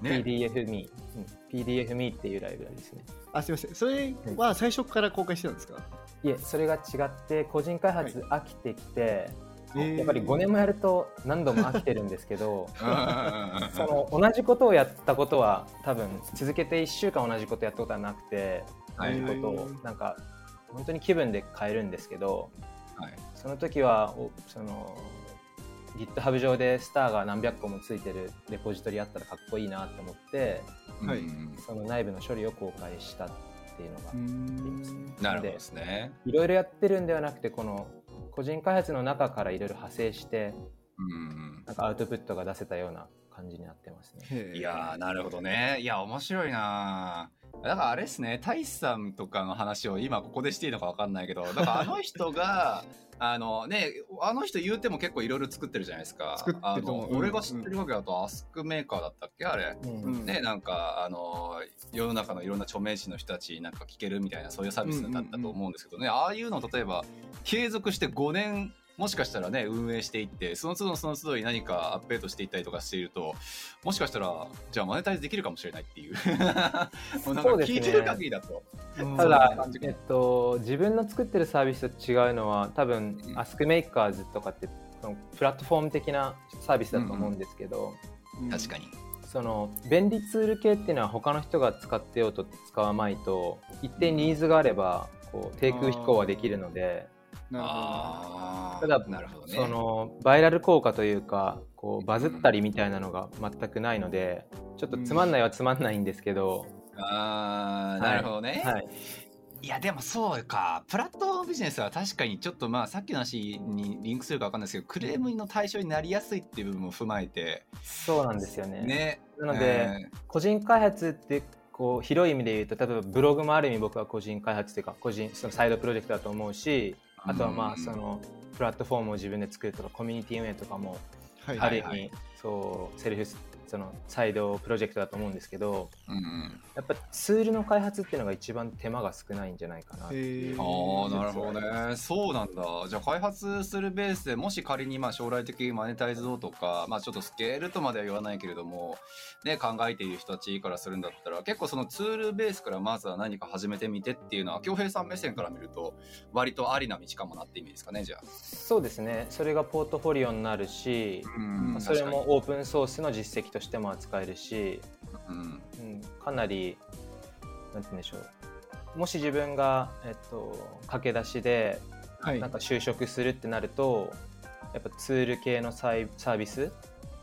Speaker 1: ね。
Speaker 3: PDFme、うん、PDFme っていうライブラリですね。
Speaker 2: あすみません。それは最初から公開してたんですか、
Speaker 3: いえそれが違って個人開発飽きてきて、
Speaker 2: えー。
Speaker 3: やっぱり5年もやると何度も飽きてるんですけど (laughs) その同じことをやったことは多分続けて1週間同じことやったことはなくて同
Speaker 1: はい。
Speaker 3: じことをなんか本当に気分で変えるんですけど
Speaker 1: はい。
Speaker 3: その時はおその GitHub 上でスターが何百個もついてるレポジトリあったらかっこいいなと思って
Speaker 2: はい。
Speaker 1: うん
Speaker 3: その内部の処理を公開したっていうのが
Speaker 2: うーん。
Speaker 1: なるほどですね。
Speaker 3: いろいろやってるんではなくてこの個人開発の中からいろいろ派生して
Speaker 1: うん
Speaker 3: なんかアウトプットが出せたような感じになってますね。
Speaker 1: いやーなるほどね。いや面白いなー。だからあれですね、大志さんとかの話を今ここでしていいのかわかんないけど、だからあの人が、あのね、あの人言うても結構いろいろ作ってるじゃないですか。
Speaker 2: 作ってる
Speaker 1: 俺が知ってるわけだと、アスクメーカーだったっけ？あれ。
Speaker 3: うん。
Speaker 2: うん。
Speaker 1: ね、なんか、あの、世の中のいろんな著名人の人たちになんか聞けるみたいな、そういうサービスだったと思うんですけどね、ああいうの例えば、継続して5年、もしかしたらね、運営していって、その都度その都度に何かアップデートしていったりとかしていると、もしかしたら、じゃあマネタイズできるかもしれないっていう。(laughs) もうなんか
Speaker 3: そうですね
Speaker 1: 聞いてる限りだと。
Speaker 2: うん
Speaker 1: そんな
Speaker 3: ただえっと、自分の作ってるサービスと違うのは多分
Speaker 1: うん
Speaker 3: AskMakers とかってそのプラットフォーム的なサービスだと思うんですけど、
Speaker 1: 確かに。
Speaker 3: その便利ツール系っていうのは他の人が使ってようと使わないと一定ニーズがあればこう低空飛行はできるので
Speaker 2: なるほ
Speaker 1: ああ、
Speaker 3: ただ
Speaker 1: なるほどね。
Speaker 3: そのバイラル効果というかこうバズったりみたいなのが全くないのでちょっとつまんないはつまんないんですけど、
Speaker 1: ああ、なるほどね。
Speaker 3: はい、
Speaker 1: いやでもそうか。プラットフォームビジネスは確かにちょっとまあさっきの話にリンクするか分かんないですけどクレームの対象になりやすいっていう部分も踏まえて。
Speaker 3: そうなんですよね。
Speaker 1: ね。
Speaker 3: なので、個人開発ってこう広い意味で言うと例えばブログもある意味僕は個人開発というか個人そのサイドプロジェクトだと思うしあとはま
Speaker 1: うん。
Speaker 3: あそのプラットフォームを自分で作るとかコミュニティ運営とかもある意味、そうセルフそのサイドプロジェクトだと思うんですけど
Speaker 1: うんうん。
Speaker 3: やっぱツールの開発っていうのが一番手間が少ないんじゃないかな。
Speaker 1: あなるほどね。そうなんだ。じゃあ開発するベースでもし仮にまあ将来的にマネタイズをとかまあちょっとスケールとまでは言わないけれどもね考えている人たちからするんだったら結構そのツールベースからまずは何か始めてみてっていうのは恭平さん目線から見ると割とありな道かもなって意味ですかねじゃあ。
Speaker 3: そうですね。それがポートフォリオになるし、
Speaker 1: うん
Speaker 3: それもオープンソースの実績としても扱えるし、
Speaker 1: うん。
Speaker 3: うん、かなりなんて言うんでしょう。もし自分が、えっと、駆け出しで
Speaker 2: はい。
Speaker 3: なんか就職するってなるとやっぱツール系のサイサービス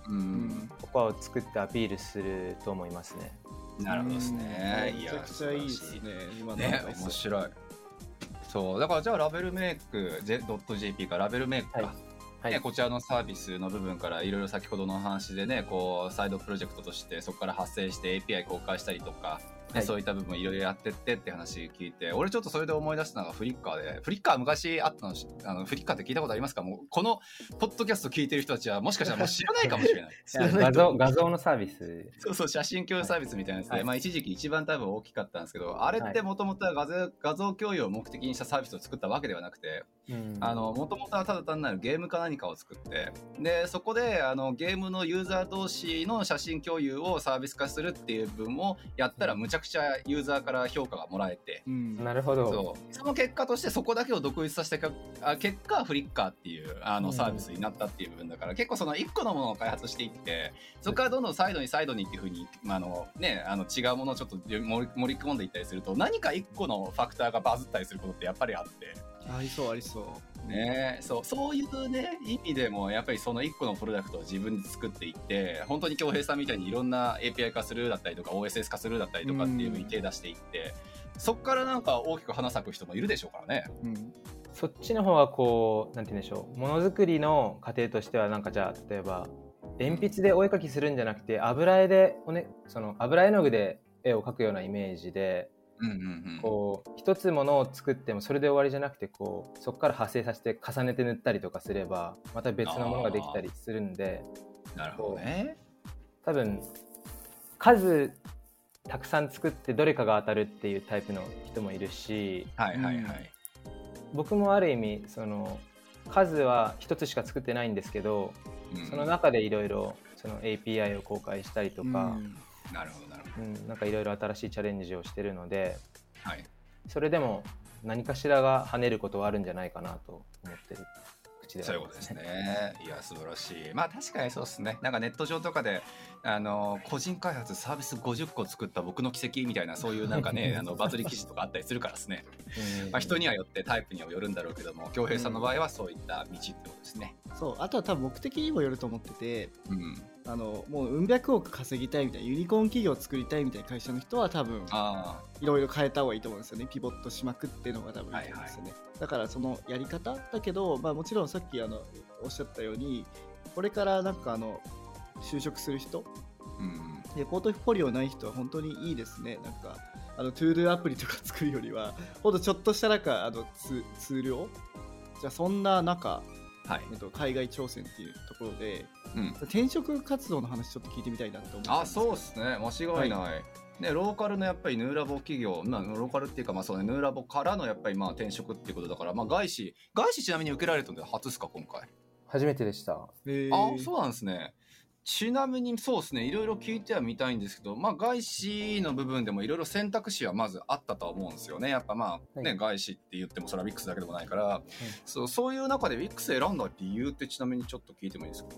Speaker 1: うん。
Speaker 3: とかを作ってアピールすると思いますね。
Speaker 1: なるほどですね。いや
Speaker 2: めちゃくちゃいいですね。今の
Speaker 1: ね面白い。そう。だからじゃあラベルメイク J.jp か。ラベルメイクか、
Speaker 3: はいはい。
Speaker 1: ね、こちらのサービスの部分からいろいろ先ほどの話でねこうサイドプロジェクトとしてそこから発生して API 公開したりとか、ね
Speaker 3: はい。
Speaker 1: そういった部分いろいろやってってって話聞いて俺ちょっとそれで思い出したのがフリッカーでフリッカー昔あったのしあのフリッカーって聞いたことありますか？もうこのポッドキャスト聞いてる人たちはもしかしたらもう知らないかもしれない。(laughs)
Speaker 3: 画像画像のサービス。
Speaker 1: そうそう、写真共有サービスみたいなやつで、
Speaker 3: はい。
Speaker 1: まあ一時期一番多分大きかったんですけど、あれってもともとは画像画像共有を目的にしたサービスを作ったわけではなくて、
Speaker 3: うん
Speaker 1: あの、もともとはただ単なるゲームか何かを作って、で、そこで、あの、ゲームのユーザー同士の写真共有をサービス化するっていう部分をやったら、むちゃくちゃユーザーから評価がもらえて、
Speaker 2: うん。
Speaker 3: なるほど。
Speaker 1: そう。その結果としてそこだけを独立させたかあ結果フリッカーっていうあ
Speaker 3: うん。
Speaker 1: のサービスになったっていう部分だから、結構その1個のものを開発していってそこからどんどんサイドにサイドにっていうふうに、まああのね、あの違うものをちょっと盛り盛り込んでいったりすると何か1個のファクターがバズったりすることってやっぱりあって。
Speaker 2: ありそうありそう。
Speaker 1: ね、そうそういうね意味でもやっぱりその1個のプロダクトを自分で作っていって本当に恭平さんみたいにいろんな API 化するだったりとか OSS 化するだったりとかっていうふうに手出していってそこからなんか大きく花咲く人もいるでしょうからね。
Speaker 2: うん。
Speaker 3: そっちの方はこうなんて言うんでしょうものづくりの過程としてはなんかじゃあ例えば鉛筆でお絵描きするんじゃなくて油絵でお、ね、その油絵の具で絵を描くようなイメージでこう一つものを作ってもそれで終わりじゃなくてこうそこから派生させて重ねて塗ったりとかすればまた別のものができたりするんで
Speaker 1: なるほどね。
Speaker 3: 多分数たくさん作ってどれかが当たるっていうタイプの人もいるし
Speaker 1: はいはいはい。
Speaker 3: 僕もある意味その数は一つしか作ってないんですけど
Speaker 1: うん
Speaker 3: その中でいろいろその API を公開したりとか、
Speaker 2: うん
Speaker 1: なるほどなるほ
Speaker 3: うんなんかいろいろ新しいチャレンジをしてるので
Speaker 1: ど。はい。
Speaker 3: それでも何かしらが跳ねることはあるんじゃないかなと思ってる口では
Speaker 1: そういうことですね。いや、素晴らしい。まあ確かにそうですね。なんかネット上とかで、あの、個人開発サービス50個作った僕の奇跡みたいな、そういうなんかね、(laughs) あの、バズり記事とかあったりするからですね。
Speaker 3: うん
Speaker 1: まあ人にはよってタイプにはよるんだろうけども、恭平さんの場合はそういった道ってことですね。
Speaker 2: そうあとは多分目的にもよると思ってて
Speaker 1: うん。
Speaker 2: あのもううん百億稼ぎたいみたいなユニコーン企業を作りたいみたいな会社の人は多分
Speaker 1: あ
Speaker 2: いろいろ変えた方がいいと思うんですよねピボットしまくっていうのが多分いいと思うんですよね、だからそのやり方だけど、まあ、もちろんさっきあのおっしゃったようにこれからなんかあの就職する人？
Speaker 1: あ。うん。
Speaker 2: でポートフォリオない人は本当にいいですねなんかあのトゥードゥアプリとか作るよりはほんとちょっとしたなんかあのツツールを？じゃあそんな中、
Speaker 1: はい
Speaker 2: えっと、海外挑戦っていうところで
Speaker 1: うん
Speaker 2: 転職活動の話ちょっと聞いてみたいなと思って
Speaker 1: あそうですね間違いない、ね、ローカルのやっぱりヌーラボ企業、まあ、ローカルっていうか、まあそうね、ヌーラボからのやっぱりまあ転職っていうことだから、まあ、外資、外資ちなみに受けられたので初ですか、今回？
Speaker 3: 初めてでした。
Speaker 2: へー
Speaker 1: あそうなんですね。ちなみにそうですね、いろいろ聞いてはみたいんですけど、まあ、外資の部分でもいろいろ選択肢はまずあったとは思うんですよね。やっぱまあ、ね、
Speaker 3: はい。
Speaker 1: 外資って言ってもそれは WIX だけでもないから、そうそういう中で WIX 選んだ理由ってちなみにちょっと聞いてもいいですか？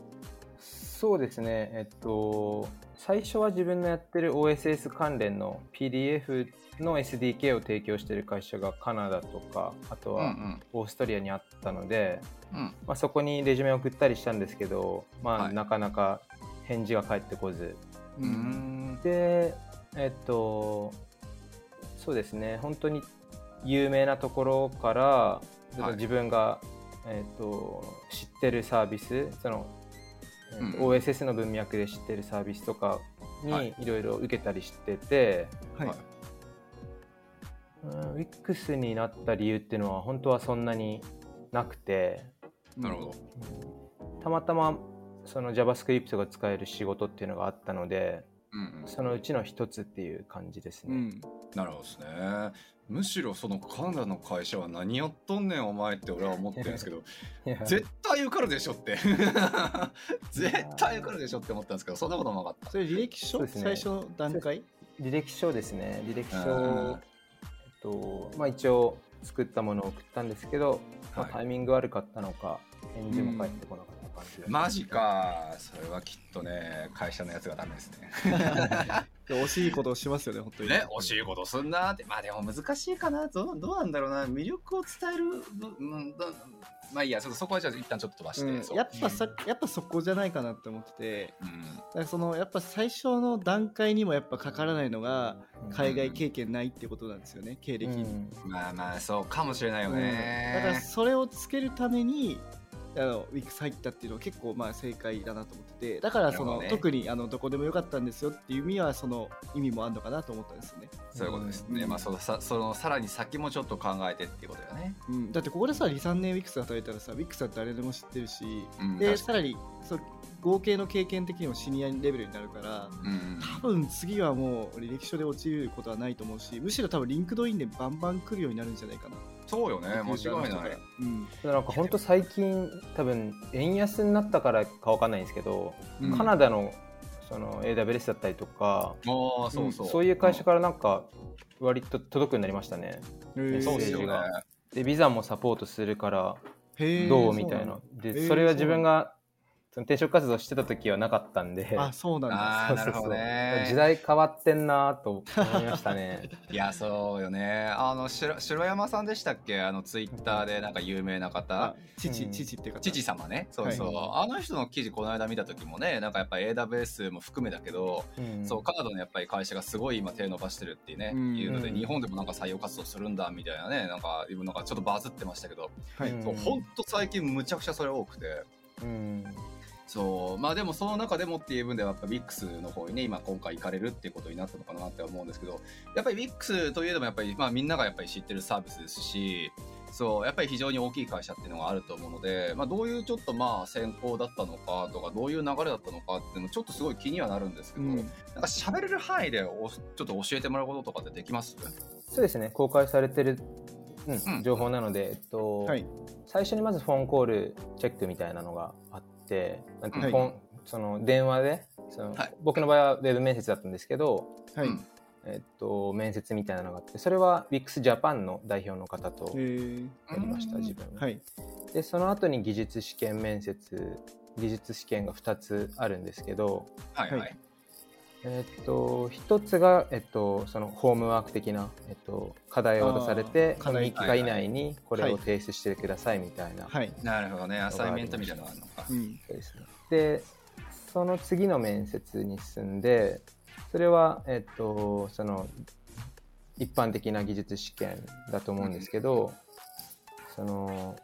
Speaker 3: そうですね、えっと、最初は自分のやってる OSS 関連の PDF の SDK を提供している会社がカナダとか、あとは
Speaker 1: うん
Speaker 3: オーストリアにあったので、
Speaker 1: うん。うん。
Speaker 3: まあ、そこにレジュメを送ったりしたんですけど、まあ、
Speaker 1: はい。
Speaker 3: なかなか返事が返ってこず、
Speaker 1: うーん。
Speaker 3: で、えっと、そうですね、本当に有名なところから、自分が、えっと、知ってるサービス、その、えっと
Speaker 1: うん
Speaker 3: OSS の文脈で知ってるサービスとか
Speaker 1: はい。
Speaker 3: にいろいろ受けたりしてて、
Speaker 2: はい。
Speaker 1: はい
Speaker 3: うん WIX になった理由っていうのは本当はそんなになくて、
Speaker 1: なるほど。
Speaker 3: たまたまその JavaScript が使える仕事っていうのがあったので、
Speaker 1: うんうん。
Speaker 3: そのうちの一つっていう感じですね。
Speaker 2: うん。
Speaker 1: なるほどですね。むしろそのカナダの会社は何やっとんねんお前って俺は思ってるんですけど (laughs) 絶対受かるでしょって。(laughs) 絶対受かるでしょって思ったんですけどそんなことなかった。
Speaker 2: それ履歴書、
Speaker 3: ね。
Speaker 2: 最初の段階？
Speaker 3: 履歴書ですね。履歴書えっとまあ、一応作ったものを送ったんですけど、まあ
Speaker 1: はい。
Speaker 3: タイミング悪かったのか返事も返ってこなか
Speaker 1: マジか。それはきっとね会社のやつがダメですね。(laughs)
Speaker 2: 惜しいことをしますよね、本当に。
Speaker 1: ね惜しいことすんなって。まあでも難しいかな。どうどうなんだろうな。魅力を伝えるぶうんどまあいいや。そこはじゃあ一旦ちょっと飛ばして、
Speaker 2: うん。やっぱさやっぱそこじゃないかなって思ってて。
Speaker 1: うん。
Speaker 2: だからそのやっぱ最初の段階にもやっぱかからないのが
Speaker 3: うん
Speaker 2: 海外経験ないってことなんですよね。経歴。に、
Speaker 3: うん
Speaker 1: まあまあそうかもしれないよ
Speaker 2: うん。だから
Speaker 1: ね、
Speaker 2: それをつけるためにあのウィックス入ったっていうのは結構まあ正解だなと思っててだからその、
Speaker 1: ね。
Speaker 2: 特にあのどこでもよかったんですよっていう意味はその意味もあるのかなと思ったんですよね、
Speaker 1: そういうことですね、
Speaker 2: うん。
Speaker 1: まあそのさそのさらに先もちょっと考えてっていうことだよね、
Speaker 2: うん、だってここでさ23年ウィックス働いたらさウィックスは誰でも知ってるし、
Speaker 1: うん、
Speaker 2: でさらにそう合計の経験的にもシニアレベルになるから
Speaker 1: にうん。
Speaker 2: 多分次はもう履歴書で落ちることはないと思うしむしろ多分 LinkedIn でバンバン来るようになるんじゃないかな。
Speaker 1: そうよね。間違いない。
Speaker 2: うん。
Speaker 3: なんか本当最近多分円安になったからかわかんないんですけど、
Speaker 2: うん。
Speaker 3: カナダのその AWS だったりとか、
Speaker 1: ああそうそう、
Speaker 3: そういう会社からなんか割と届くようになりましたね。
Speaker 1: うですよね
Speaker 3: メッセージが。でビザもサポートするからどうみたいな。
Speaker 2: そ。
Speaker 3: で、それは自分がその転職活動してた時はなかったんで、
Speaker 2: あそうなんだ。
Speaker 1: あーなるほどね。
Speaker 3: 時代変わってんなと思いましたね。(laughs)
Speaker 1: いやそうよね。あの白白山さんでしたっけ？あのツイッターでなんか有名な
Speaker 2: あ
Speaker 1: 方
Speaker 2: 父
Speaker 3: うん。
Speaker 2: 父っていうか
Speaker 1: 父様ね。そうそう、あの人の記事この間見た時もねなんかやっぱ AWS も含めだけど、
Speaker 3: うん。
Speaker 1: そうカナダのやっぱり会社がすごい今手伸ばしてるっていうね、
Speaker 2: うん。
Speaker 1: いうので
Speaker 3: うん。
Speaker 1: 日本でもなんか採用活動するんだみたいなねなんかいうのがちょっとバズってましたけど、
Speaker 2: はい。
Speaker 3: うん。
Speaker 1: そうほんと最近むちゃくちゃそれ多くて。
Speaker 3: うん
Speaker 1: そう。まあでもその中でもっていう分ではやっぱ WIX の方にね今今回行かれるっていうことになったのかなって思うんですけどやっぱり WIX といえどもやっぱりまあみんながやっぱり知ってるサービスですしそうやっぱり非常に大きい会社っていうのがあると思うので、まあ、どういうちょっとまあ選考だったのかとかどういう流れだったのかっていうのちょっとすごい気にはなるんですけど、
Speaker 2: うん。
Speaker 1: なんか喋れる範囲でおちょっと教えてもらうこととかってできます？
Speaker 3: そうですね、公開されてる、うん
Speaker 1: うん。
Speaker 3: 情報なので、えっと
Speaker 2: はい。
Speaker 3: 最初にまずフォンコールチェックみたいなのがあって、なんか
Speaker 2: はい。
Speaker 3: フォンその電話でその、
Speaker 1: はい。
Speaker 3: 僕の場合はウェブ面接だったんですけど、
Speaker 2: はい。
Speaker 1: うん。
Speaker 3: えっと、面接みたいなのがあってそれは WIX Japan の代表の方とやりました、
Speaker 1: うん
Speaker 3: 自分は。
Speaker 2: はい。
Speaker 3: でその後に技術試験面接技術試験が2つあるんですけど、
Speaker 1: はいはい、
Speaker 2: は
Speaker 3: えっと、1つが、えっと、そのホームワーク的な、えっと、課題を出されて
Speaker 2: あー課題
Speaker 3: 3日以内にこれを提出してくださいみたいな、
Speaker 2: はい。
Speaker 1: なるほどね。アサイメントみたいなのが。あるのか、
Speaker 2: うん。
Speaker 3: そうですね。でその次の面接に進んでそれは、えっと、その一般的な技術試験だと思うんですけど、その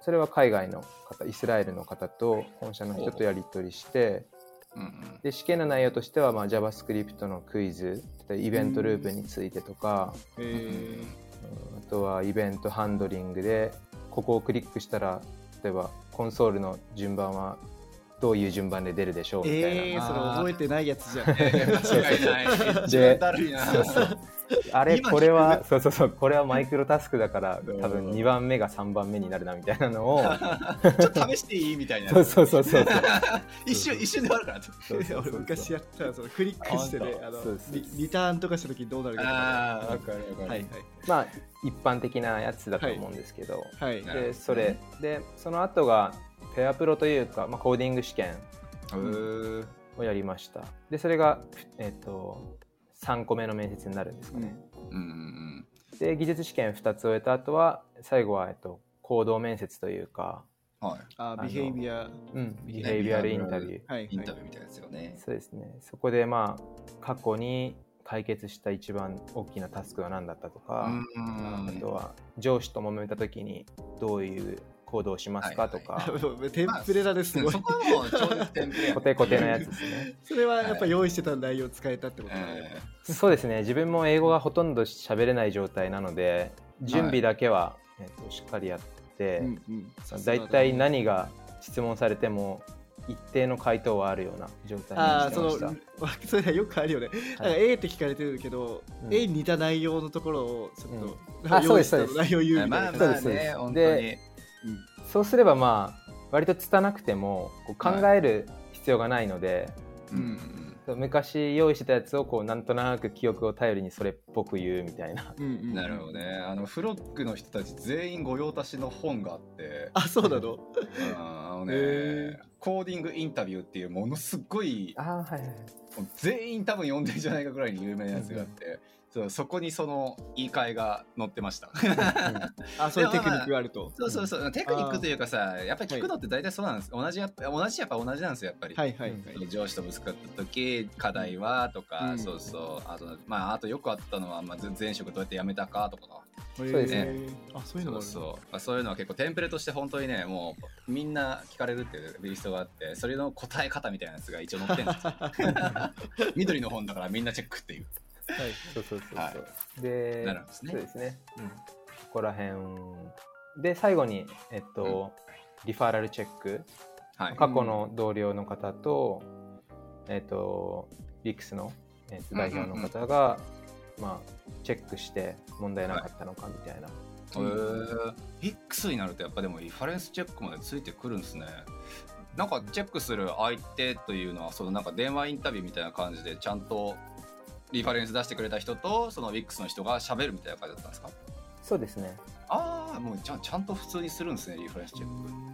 Speaker 3: それは海外の方イスラエルの方と本社の人とやり取りして
Speaker 1: うんうん
Speaker 3: で試験の内容としては、まあ、JavaScript のクイズイベントループについてとか、
Speaker 2: えー。
Speaker 3: うんあとはイベントハンドリングでここをクリックしたら例えばコンソールの順番はどういう順番で出るでしょうみたいな、
Speaker 2: えー、それ覚えてないやつじゃん。
Speaker 1: 間違いない。(laughs) 一番だるいな。
Speaker 3: そうそう。あれ
Speaker 1: 今
Speaker 3: これはそうそうそう。これはマイクロタスクだから
Speaker 2: うん。
Speaker 3: 多分2番目が3番目になるなみたいなのを。(laughs)
Speaker 1: ちょっと試していいみたいな。
Speaker 3: そうそうそうそう (laughs)
Speaker 1: 一瞬、一瞬で終わるから。
Speaker 3: そうそう
Speaker 2: 俺昔やったらそのクリックしてね
Speaker 1: あ
Speaker 2: あのリリターンとかした時どうなるか
Speaker 1: ああ、わかるわかる。
Speaker 2: はい
Speaker 3: まあ一般的なやつだと思うんですけど、
Speaker 2: はい。
Speaker 3: でそれ。でその後がペアプロというか、まあ、コーディング試験
Speaker 1: うー。
Speaker 3: をやりました。でそれが、えっと3個目の面接になるんですかね、
Speaker 1: うんうん
Speaker 3: で技術試験2つ終えた後は最後は、えっと、行動面接というか、
Speaker 1: うん。はい。
Speaker 3: の
Speaker 2: あビヘイビア
Speaker 3: うん、ビヘイビアルインタビュー
Speaker 2: はいはい。
Speaker 1: インタビューみたいなやつよね。
Speaker 3: そうですね。そこでまあ過去に解決した一番大きなタスクは何だったとか、
Speaker 1: うん。
Speaker 3: あとは上司と揉めた時にどういう行動をしますか？とか、(laughs)
Speaker 2: テンプレだねすごい。
Speaker 1: そこはもう超絶テンプレや
Speaker 3: コテコテのやつですね。(laughs)
Speaker 2: それはやっぱ用意してた内容使えたってことだ。ね
Speaker 1: え
Speaker 3: そうですね自分も英語がほとんど喋れない状態なので準備だけは、えっとしっかりやって、
Speaker 2: うんうん。
Speaker 3: だいたい何が質問されても一定の回答はあるような状態に
Speaker 2: ああその
Speaker 3: してました。(laughs)
Speaker 2: それはよくあるよね、なんか A って聞かれてるけど、
Speaker 3: うん。
Speaker 2: A に似た内容のところをちょっと、
Speaker 3: うん。あ
Speaker 2: 用意した
Speaker 3: そうですそうです。
Speaker 2: 内容を言う
Speaker 1: え
Speaker 2: みたいな、
Speaker 1: まあまあ
Speaker 3: そうでそうすればまあ割と拙くてもこう考える必要がないので、
Speaker 1: うんうん
Speaker 3: 昔用意してたやつをこうなんとなく記憶を頼りにそれっぽく言うみたいな。
Speaker 2: うんうんうん。(laughs)
Speaker 1: なるほどね。あのフロックの人たち全員御用達の本があって、
Speaker 2: あそうなの？
Speaker 1: うん。あのね
Speaker 2: へ、
Speaker 1: コーディングインタビューっていうものすごい
Speaker 3: あはいはい
Speaker 1: 全員多分読んでるんじゃないかぐらいに有名なやつがあって、そうそこにその言い換えが載ってました。(laughs)
Speaker 2: あそういうテクニックがあると、
Speaker 1: そうそうそう、テクニックというかさ、やっぱり聞くのって大体そうなんです。同じやっぱ同じやっぱ同じなんですよ、やっぱり。
Speaker 2: はいはいはい、
Speaker 3: うん。
Speaker 1: 上司とぶつかった時課題はとか、
Speaker 2: うん。
Speaker 1: そうそう。あとまああとよくあったのは、まあ、ぜ前職どうやって辞めたかとか。
Speaker 2: そう
Speaker 3: です
Speaker 1: ね。
Speaker 2: あそういうのも
Speaker 1: そう
Speaker 2: ある
Speaker 1: そう、まあ、そういうのは結構テンプレとして本当にねもうみんな聞かれるっていうリストがあってそれの答え方みたいなやつが一応載ってるんですよ。(laughs) 緑の本だからみんなチェックっていう
Speaker 2: はい。
Speaker 3: そうそうそうそう、
Speaker 1: は
Speaker 3: で
Speaker 1: なるほどですね。
Speaker 3: そうですね、うん、ここら辺。で最後にえっと、リファラルチェック。
Speaker 1: はい。
Speaker 3: 過去の同僚の方と、えっと、ビックスの、えっと、代表の方が、まあ、チェックして問題なかったのかみたいな。
Speaker 1: えー、X になるとやっぱでもリファレンスチェックまでついてくるんですね。なんかチェックする相手というのはそのなんか電話インタビューみたいな感じでちゃんとリファレンス出してくれた人とその WIX の人が喋るみたいな感じだったんですか？
Speaker 3: そうですね。
Speaker 1: ああもうちゃんちゃんと普通にするんですねリファレンスチェック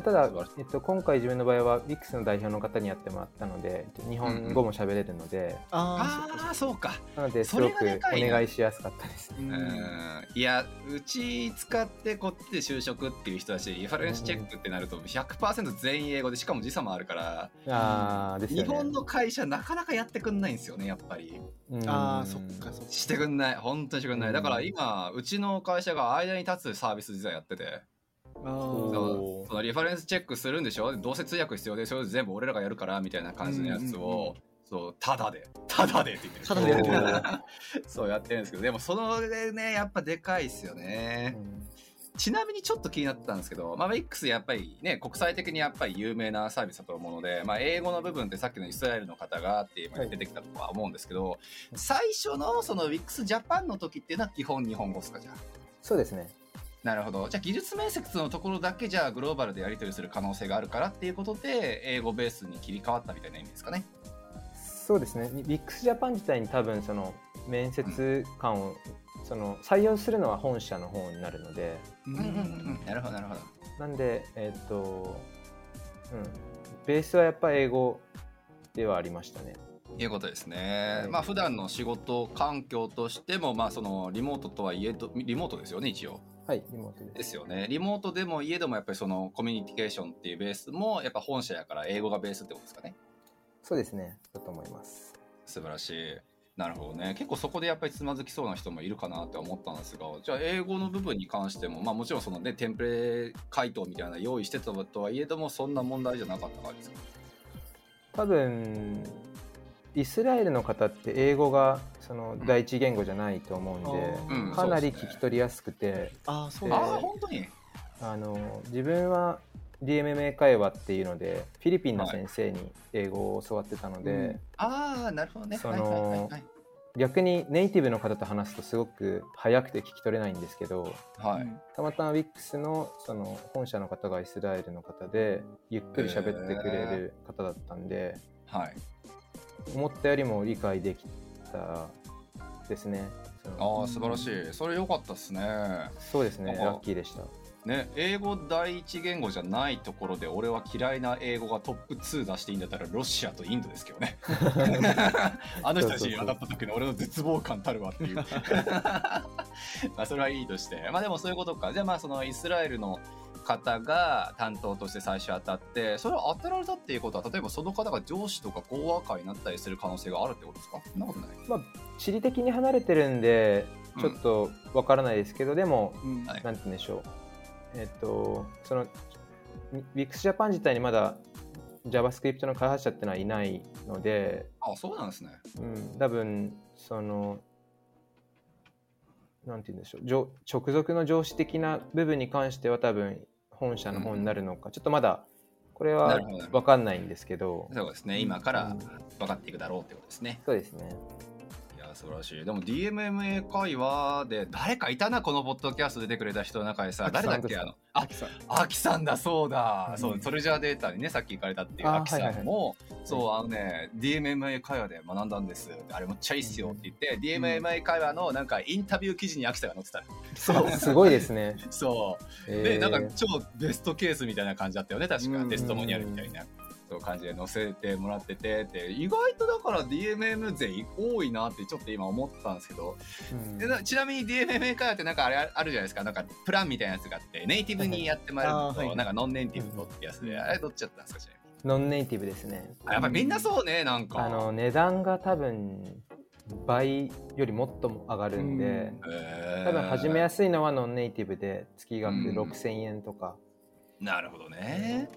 Speaker 3: まあ、ただえっと、今回自分の場合は WIX の代表の方にやってもらったので日本語も喋れるので、
Speaker 2: あ
Speaker 1: ああそうか
Speaker 3: なのですごくお願いしやすかったです。ね。
Speaker 2: ーうん。
Speaker 1: うんいやうち使ってこっちで就職っていう人だしリファレンスチェックってなると100%全員英語でしかも時差もあるから
Speaker 3: ああですよね。
Speaker 1: 日本の会社なかなかやってくんないんですよねやっぱり。
Speaker 3: うん。
Speaker 2: あーそっかそっか。
Speaker 1: してくんない。本当にしてくんない。だから今うちの会社が間に立つサービス実はやってて
Speaker 2: あー
Speaker 3: おー。
Speaker 1: そのリファレンスチェックするんでしょ？どうせ通訳必要でそれ全部俺らがやるからみたいな感じのやつ
Speaker 2: うんうんうん
Speaker 1: をそうただで。ただでって言ってる。
Speaker 2: ただでやってる。
Speaker 3: お (laughs) ー
Speaker 1: そうやってるんですけどでもそのねやっぱでかいっすよね、ちなみにちょっと気になってたんですけど、まあ、Wix やっぱりね、国際的にやっぱり有名なサービスだと思うので、まあ、英語の部分ってさっきのイスラエルの方がっていうのが出てきたとは思うんですけど、最初のその Wix ジャパンの時っていうのは基本日本語ですか、じゃあ？
Speaker 3: そうですね。
Speaker 1: なるほど。じゃあ技術面接のところだけじゃあグローバルでやり取りする可能性があるからっていうことで、英語ベースに切り替わったみたいな意味ですかね。
Speaker 3: そうですね。WIX ジャパン自体に多分その面接官をその採用するのは本社の方になるので、
Speaker 2: うん
Speaker 1: なるほど、なるほど。
Speaker 3: なんで、えっ、と、うん、ベースはやっぱ英語ではありましたね。
Speaker 1: いうことですね。
Speaker 3: はい
Speaker 1: まあ普段の仕事環境としても、まあそのリモートとはいえど、リモートですよね、一応。
Speaker 3: はい、リモートで。
Speaker 1: ですすよね。リモートでも家でもやっぱりそのコミュニケーションっていうベースもやっぱ本社やから英語がベースってことですかね。
Speaker 3: そうですね。だと思います。
Speaker 1: 素晴らしい。なるほどね。結構そこでやっぱりつまずきそうな人もいるかなって思ったんですが、じゃあ英語の部分に関しても、まあもちろんそのね、テンプレ回答みたいなの用意してたとはいえども、そんな問題じゃなかった感じですか？
Speaker 3: 多分イスラエルの方って英語がその第一言語じゃないと思うんで、
Speaker 1: うん。
Speaker 3: かなり聞き取りやすくて、
Speaker 2: ああ、そう。
Speaker 1: あ。本当に？
Speaker 3: あの自分は DMMA 会話っていうのでフィリピンの先生に英語を教わってたので、
Speaker 2: うん。
Speaker 1: ああなるほどね。
Speaker 3: その
Speaker 1: はいはいはいはい。
Speaker 3: 逆にネイティブの方と話すとすごく早くて聞き取れないんですけど
Speaker 1: はい、
Speaker 2: うん
Speaker 3: たまたま WIX のその本社の方がイスラエルの方でゆっくり喋ってくれる方だったんで、
Speaker 1: はい。
Speaker 3: 思ったよりも理解できたですね。
Speaker 1: ああ素晴らしい。それ良かったですね。
Speaker 3: そうですね、
Speaker 1: あ
Speaker 3: ラッキーでした。
Speaker 1: ね英語第一言語じゃないところで俺は嫌いな英語がトップ2出していいんだったらロシアとインドですけどね。(laughs) あの人たちに当たった。時の俺の絶望感たるわっていう。(laughs) (laughs) まあそれはいいとして。まあでもそういうことか。じゃあまあそのイスラエルの方が担当として最初当たってそれを当てられたっていうことは例えばその方が上司とか講和会になったりする可能性があるってことですか？そんなことない。
Speaker 3: まあ、地理的に離れてるんで、ちょっとわからないですけど、でも、
Speaker 2: うん。
Speaker 1: はい。
Speaker 3: なんて言うんでしょう。えっと、その、WIX Japan 自体にまだ JavaScript の開発者っていうのはいないので、
Speaker 1: あそうなんですね。
Speaker 3: うん、多分、その、なんて言うんでしょう、上直属の上司的な部分に関しては多分、本社の方になるのか、ちょっとまだ、これは
Speaker 1: なるほど。
Speaker 3: わかんないんですけど、
Speaker 1: そうですね。今から分かっていくだろうってことですね。
Speaker 3: そうですね。
Speaker 1: 素晴らしい。でも DMMA 会話で誰かいたなこのポッドキャスト出てくれた人の中でさ誰だっけあの？あ
Speaker 2: アキさん。
Speaker 1: アキさんだそうだ、
Speaker 3: うん。
Speaker 1: そうソルジャーデータにねさっき行かれたっていう
Speaker 3: あ
Speaker 1: アキさんも、
Speaker 3: はい
Speaker 1: そうあのね DMMA 会話で学んだんですあれめっちゃいいっすよって言って、DMMA 会話のなんかインタビュー記事にアキさんが載ってた
Speaker 2: そう
Speaker 3: すごいですね。(laughs)
Speaker 1: そう。
Speaker 3: えー。
Speaker 1: でなんか超ベストケースみたいな感じだったよね確か、
Speaker 2: うん
Speaker 1: テストモニアルみたいな。そう感じで載せてもらっててって意外とだから DMM 勢多いなってちょっと今思ったんですけど
Speaker 3: うん。
Speaker 1: でなちなみに DMMA 会話ってなんかあれああるじゃないですか。なんかプランみたいなやつがあってネイティブにやってもらうのと、
Speaker 2: はいはい。
Speaker 1: なんかノンネイティブとってやつで、
Speaker 2: うん
Speaker 1: あれどっちだったんですかちなみに？
Speaker 3: ノンネイティブですね。
Speaker 1: あやっぱりみんなそうねなんか。
Speaker 3: あの値段が多分倍よりもっとも上がるんで、
Speaker 1: へー。
Speaker 3: 多分始めやすいのはノンネイティブで月額
Speaker 1: うん。
Speaker 3: 6000円とか。
Speaker 1: なるほどね。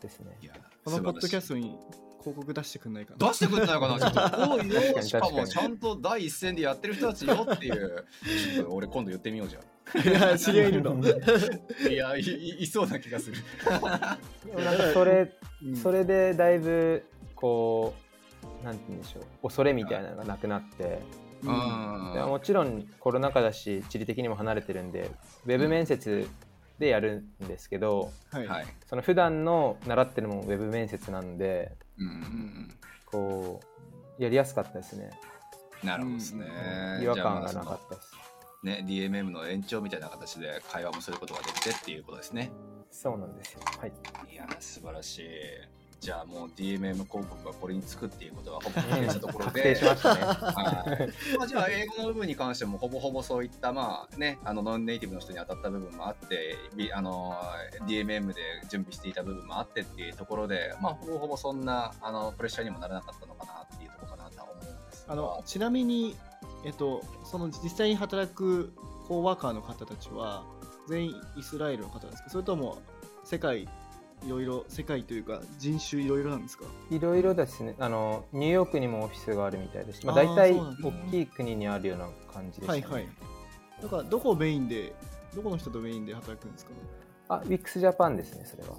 Speaker 3: ですね。
Speaker 1: いや
Speaker 2: このポッドキャ
Speaker 1: ス
Speaker 2: ストに広告出してくんないかな？
Speaker 1: 出してくれたのかな？ちょっと (laughs) 多いよ
Speaker 3: 確かに
Speaker 1: しかもちゃんと第一線でやってる人たちよっていう。ちょっと俺今度言ってみようじゃ
Speaker 2: いや知り合いいるの。
Speaker 1: んいやいいいそうな気がする。
Speaker 3: でもなんかそれ
Speaker 2: うん
Speaker 3: それでだいぶこうなんて言うんでしょう恐れみたいなのがなくなって、
Speaker 1: う
Speaker 2: うん
Speaker 3: もちろんコロナ禍だし地理的にも離れてるんでウェブ面接でやるんですけど、
Speaker 2: はい。
Speaker 1: はい。
Speaker 3: その普段の習ってるのもウェブ面接なんで
Speaker 1: うん
Speaker 3: こうやりやすかったですね。
Speaker 1: なるほどですね。
Speaker 3: 違和感がなかったです。
Speaker 1: ね、DMM の延長みたいな形で会話もすることができてっていうことですね。
Speaker 3: そうなんですよ。はい。
Speaker 1: いやー、素晴らしい。じゃあもう DMM 広告がこれにつくっていうことはほぼ確定したところで。
Speaker 3: ましたね
Speaker 1: はいまあ、じゃあ英語の部分に関してもほぼほぼそういったまあねあのノンネイティブの人に当たった部分もあってびあの DMM で準備していた部分もあってっていうところでまあほぼほぼそんなあのプレッシャーにもならなかったのかなっていうところかなとは思うんですが
Speaker 2: あのちなみに、えっと、その実際に働くコーワーカーの方たちは全員イスラエルの方ですか？それとも世界いろいろ世界というか人種いろいろなんですか？
Speaker 3: いろいろですね。あのニューヨークにもオフィスがあるみたいです、まあ、大体大きい国にあるような感じでした、ね、
Speaker 2: はいはい。だからどこをメインでどこの人とメインで働くんですか？ね
Speaker 3: あ WIX ジャパンですねそれは。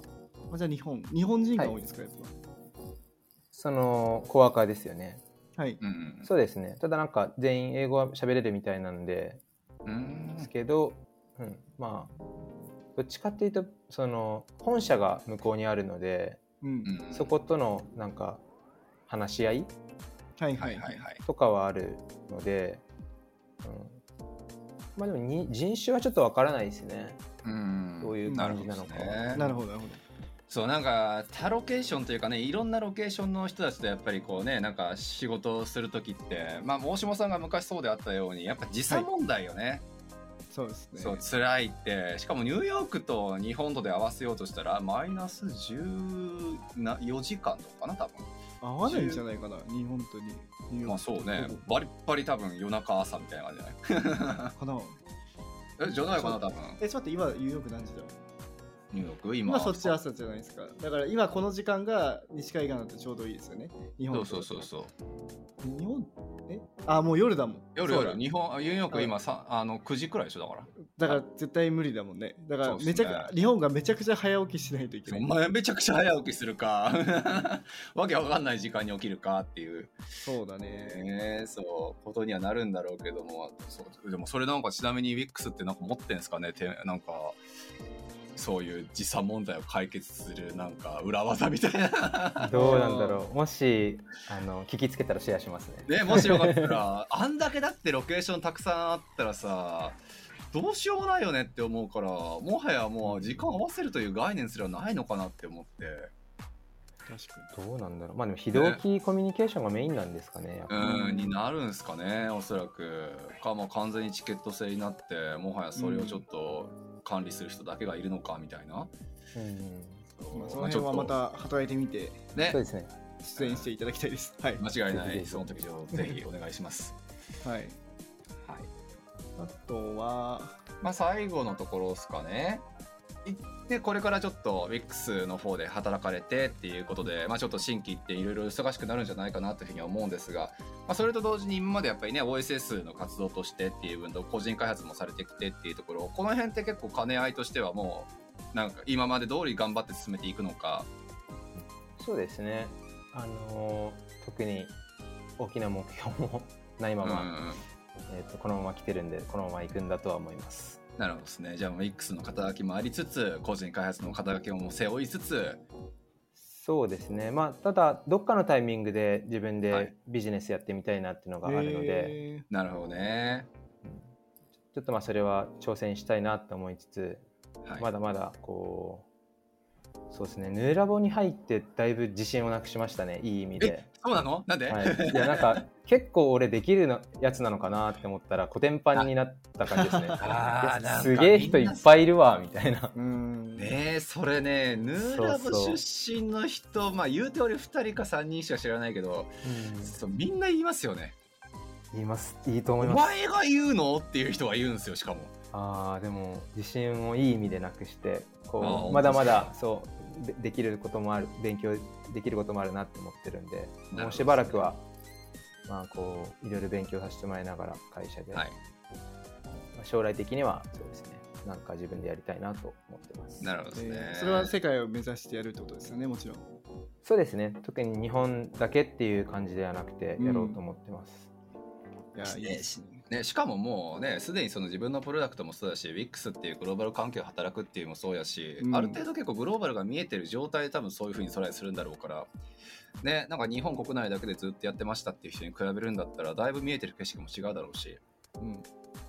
Speaker 2: あじゃあ日本。日本人が多いですか、やっ
Speaker 3: そのコワーカーですよね。
Speaker 2: ぱはい。
Speaker 1: うん。
Speaker 3: そうですね。ただなんか全員英語は喋れるみたいなんで。
Speaker 1: うん。
Speaker 3: ですけど、うん、まあどっちかっていうとその本社が向こうにあるので
Speaker 2: うん、
Speaker 1: うん
Speaker 3: そことのなんか話し合い
Speaker 2: はい
Speaker 1: は
Speaker 2: はいいはいい
Speaker 1: ははい。
Speaker 3: とかはあるので、うん、まあでもに人種はちょっとわからないですね。
Speaker 1: うん。
Speaker 3: どういう感じなのかは。
Speaker 1: るほどね。
Speaker 2: なるほどなるほど。
Speaker 1: そうなんか他ロケーションというかねいろんなロケーションの人たちとやっぱりこうねなんか仕事をする時ってまあ大下さんが昔そうであったようにやっぱ時差問題よね、
Speaker 2: そうですね。
Speaker 1: そう辛いって。しかもニューヨークと日本とで合わせようとしたらマイナス14時間とかかな多分。
Speaker 2: 合わないんじゃないかな日本とに。ニューヨーク
Speaker 1: まあそうね。バリッバリ多分夜中朝みたいな感じじゃない？
Speaker 2: かな。(laughs)
Speaker 1: えじゃないかな多分。
Speaker 2: えちょっと待って今ニューヨーク何時だ？
Speaker 1: ニューヨーク今。
Speaker 2: 今そっち朝じゃないですか。だから今この時間が西海岸だとちょうどいいですよね。日本
Speaker 1: そうそうそうそう。
Speaker 2: 日本え？あ、もう夜だもん。
Speaker 1: 夜夜。日本ニューヨーク今さあの9時くらいでしょだから。
Speaker 2: だから絶対無理だもんね。だからめちゃくちゃ、日本がめちゃくちゃ早起きしないといけない。
Speaker 1: お前めちゃくちゃ早起きするか。(laughs) わけわかんない時間に起きるかっていう。
Speaker 2: そうだね。
Speaker 1: ねそうことにはなるんだろうけども。そうでもそれなんかちなみに WIX ってなんか持ってんですかね？てなんかそういう時差問題を解決するなんか裏技みたいな。
Speaker 3: どうなんだろう。もしあの聞きつけたらシェアしますね。
Speaker 1: ねもしよかったらあんだけだってロケーションたくさんあったらさどうしようもないよねって思うからもはやもう時間合わせるという概念すらないのかなって思って。
Speaker 2: 確か
Speaker 3: どうなんだろう。まあでも非同期コミュニケーションがメインなんですかねやっぱ
Speaker 1: うんになるんすかねおそらく。かもう完全にチケット制になってもはやそれをちょっと管理する人だけがいるのかみたいな、
Speaker 3: うん。
Speaker 2: に。まあ、その辺はまた働いてみて
Speaker 1: ね。
Speaker 3: そうですね。
Speaker 2: 出演していただきたいです。はい。
Speaker 1: 間違いない。その時をぜひお願いします。(laughs)
Speaker 2: はい。
Speaker 1: はい。
Speaker 2: あとは、
Speaker 1: まあ最後のところですかね行ってこれからちょっと WIX の方で働かれてっていうことで、まあ、ちょっと新規っていろいろ忙しくなるんじゃないかなというふうには思うんですが、まあ、それと同時に今までやっぱりね OSS の活動としてっていう分と個人開発もされてきてっていうところこの辺って結構兼ね合いとしてはもうなんか今まで通り頑張って進めていくのか。
Speaker 3: そうですね。あの特に大きな目標もないまま、
Speaker 1: うん。
Speaker 3: えー、とこのまま来てるんでこのまま行くんだとは思います
Speaker 1: なるほどですね。じゃあ WIX の肩書きもありつつ個人開発の肩書きも背負いつつ。
Speaker 3: そうですね。まあただどっかのタイミングで自分
Speaker 1: はい。
Speaker 3: でビジネスやってみたいなっていうのがあるので、
Speaker 2: え
Speaker 1: なるほどね、
Speaker 3: ちょっとまあそれは挑戦したいなと思いつつ、
Speaker 1: はい、
Speaker 3: まだまだこうそうですね。ヌーラボに入ってだいぶ自信をなくしましたね。いい意味
Speaker 1: え
Speaker 3: で。
Speaker 1: そうなの？なんで、
Speaker 3: はい、いやなんか結構俺できるのやつなのかなって思ったらコテンパンになった感じですね。(laughs)
Speaker 1: あーなんか
Speaker 3: すげえ人いっぱいいるわみたいな。
Speaker 1: ねえそれねヌーラブ
Speaker 3: そうそう
Speaker 1: 出身の人まあ言うて俺2人か3人しか知らないけど、そうみんな言いますよね。
Speaker 3: 言います。いいと
Speaker 1: お
Speaker 3: 思います。
Speaker 1: 前が言うの？っていう人が言うんですよしかも。
Speaker 3: あーでも自信をいい意味でなくしてこうまだまだそうでできることもある勉強できることもあるなって思ってるんで
Speaker 1: ど。
Speaker 3: もうしばらくはまあこういろいろ勉強させてもらいながら会社で、
Speaker 1: はい。
Speaker 3: まあ将来的にはそうですねなんか自分でやりたいなと思ってます。
Speaker 1: なるほどですね、
Speaker 2: えーそれは世界を目指してやるってことですよね、もちろん。
Speaker 3: そうですね。特に日本だけっていう感じではなくて
Speaker 2: うん
Speaker 3: やろうと思ってます、
Speaker 2: いや、いいですね。
Speaker 1: ね、しかももうねすでにその自分のプロダクトもそうだし WIX っていうグローバル環境で働くっていうのもそうやし、
Speaker 2: うん。
Speaker 1: ある程度結構グローバルが見えてる状態で多分そういうふうにトライするんだろうからねなんか日本国内だけでずっとやってましたっていう人に比べるんだったらだいぶ見えてる景色も違うだろうし。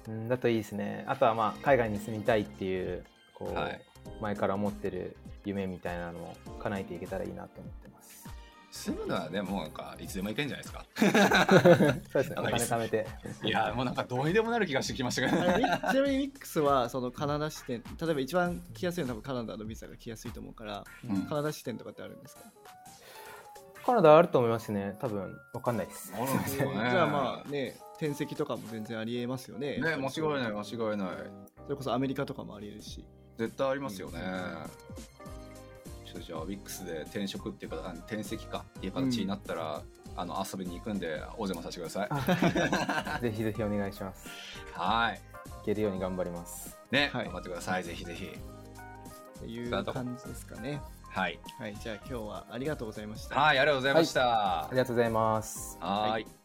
Speaker 2: うん。
Speaker 3: うん、だといいですね。あとはまあ海外に住みたいっていうこう、
Speaker 1: はい。
Speaker 3: 前から思ってる夢みたいなのを叶えていけたらいいなと思って
Speaker 1: 住むのはねもうなんかいつでも行けんじゃないですか。(laughs)
Speaker 3: そうですねお金貯めて。
Speaker 1: いやもうなんかどうにでもなる気がしてきましたけど
Speaker 2: あれちなみにミックスはそのカナダ支店、例えば一番来やすいのは多分カナダのビザが来やすいと思うから、
Speaker 1: うん。
Speaker 2: カナダ支店とかってあるんですか？
Speaker 3: カナダあると思いますね多分。わかんないです。
Speaker 1: あるんですよね。(laughs)
Speaker 2: じゃあまあね、転籍とかも全然ありえますよね。
Speaker 1: ね間違いない間違いない。
Speaker 2: それこそアメリカとかもありえるし。
Speaker 1: 絶対ありますよね。ちょっとじゃあ WIX で転職っていうか転籍かっていう形になったら、あの遊びに行くんでお邪魔させてください。(laughs)
Speaker 3: ぜひぜひお願いします。
Speaker 1: はい。
Speaker 3: いけるように頑張ります。
Speaker 1: ね、
Speaker 2: はい。
Speaker 1: 頑張ってください。ぜひぜひ。
Speaker 2: っていう感じですかね。
Speaker 1: はい。
Speaker 2: はい、じゃあ今日はありがとうございました。
Speaker 1: はいありがとうございました、
Speaker 3: ありがとうございます。
Speaker 1: はーい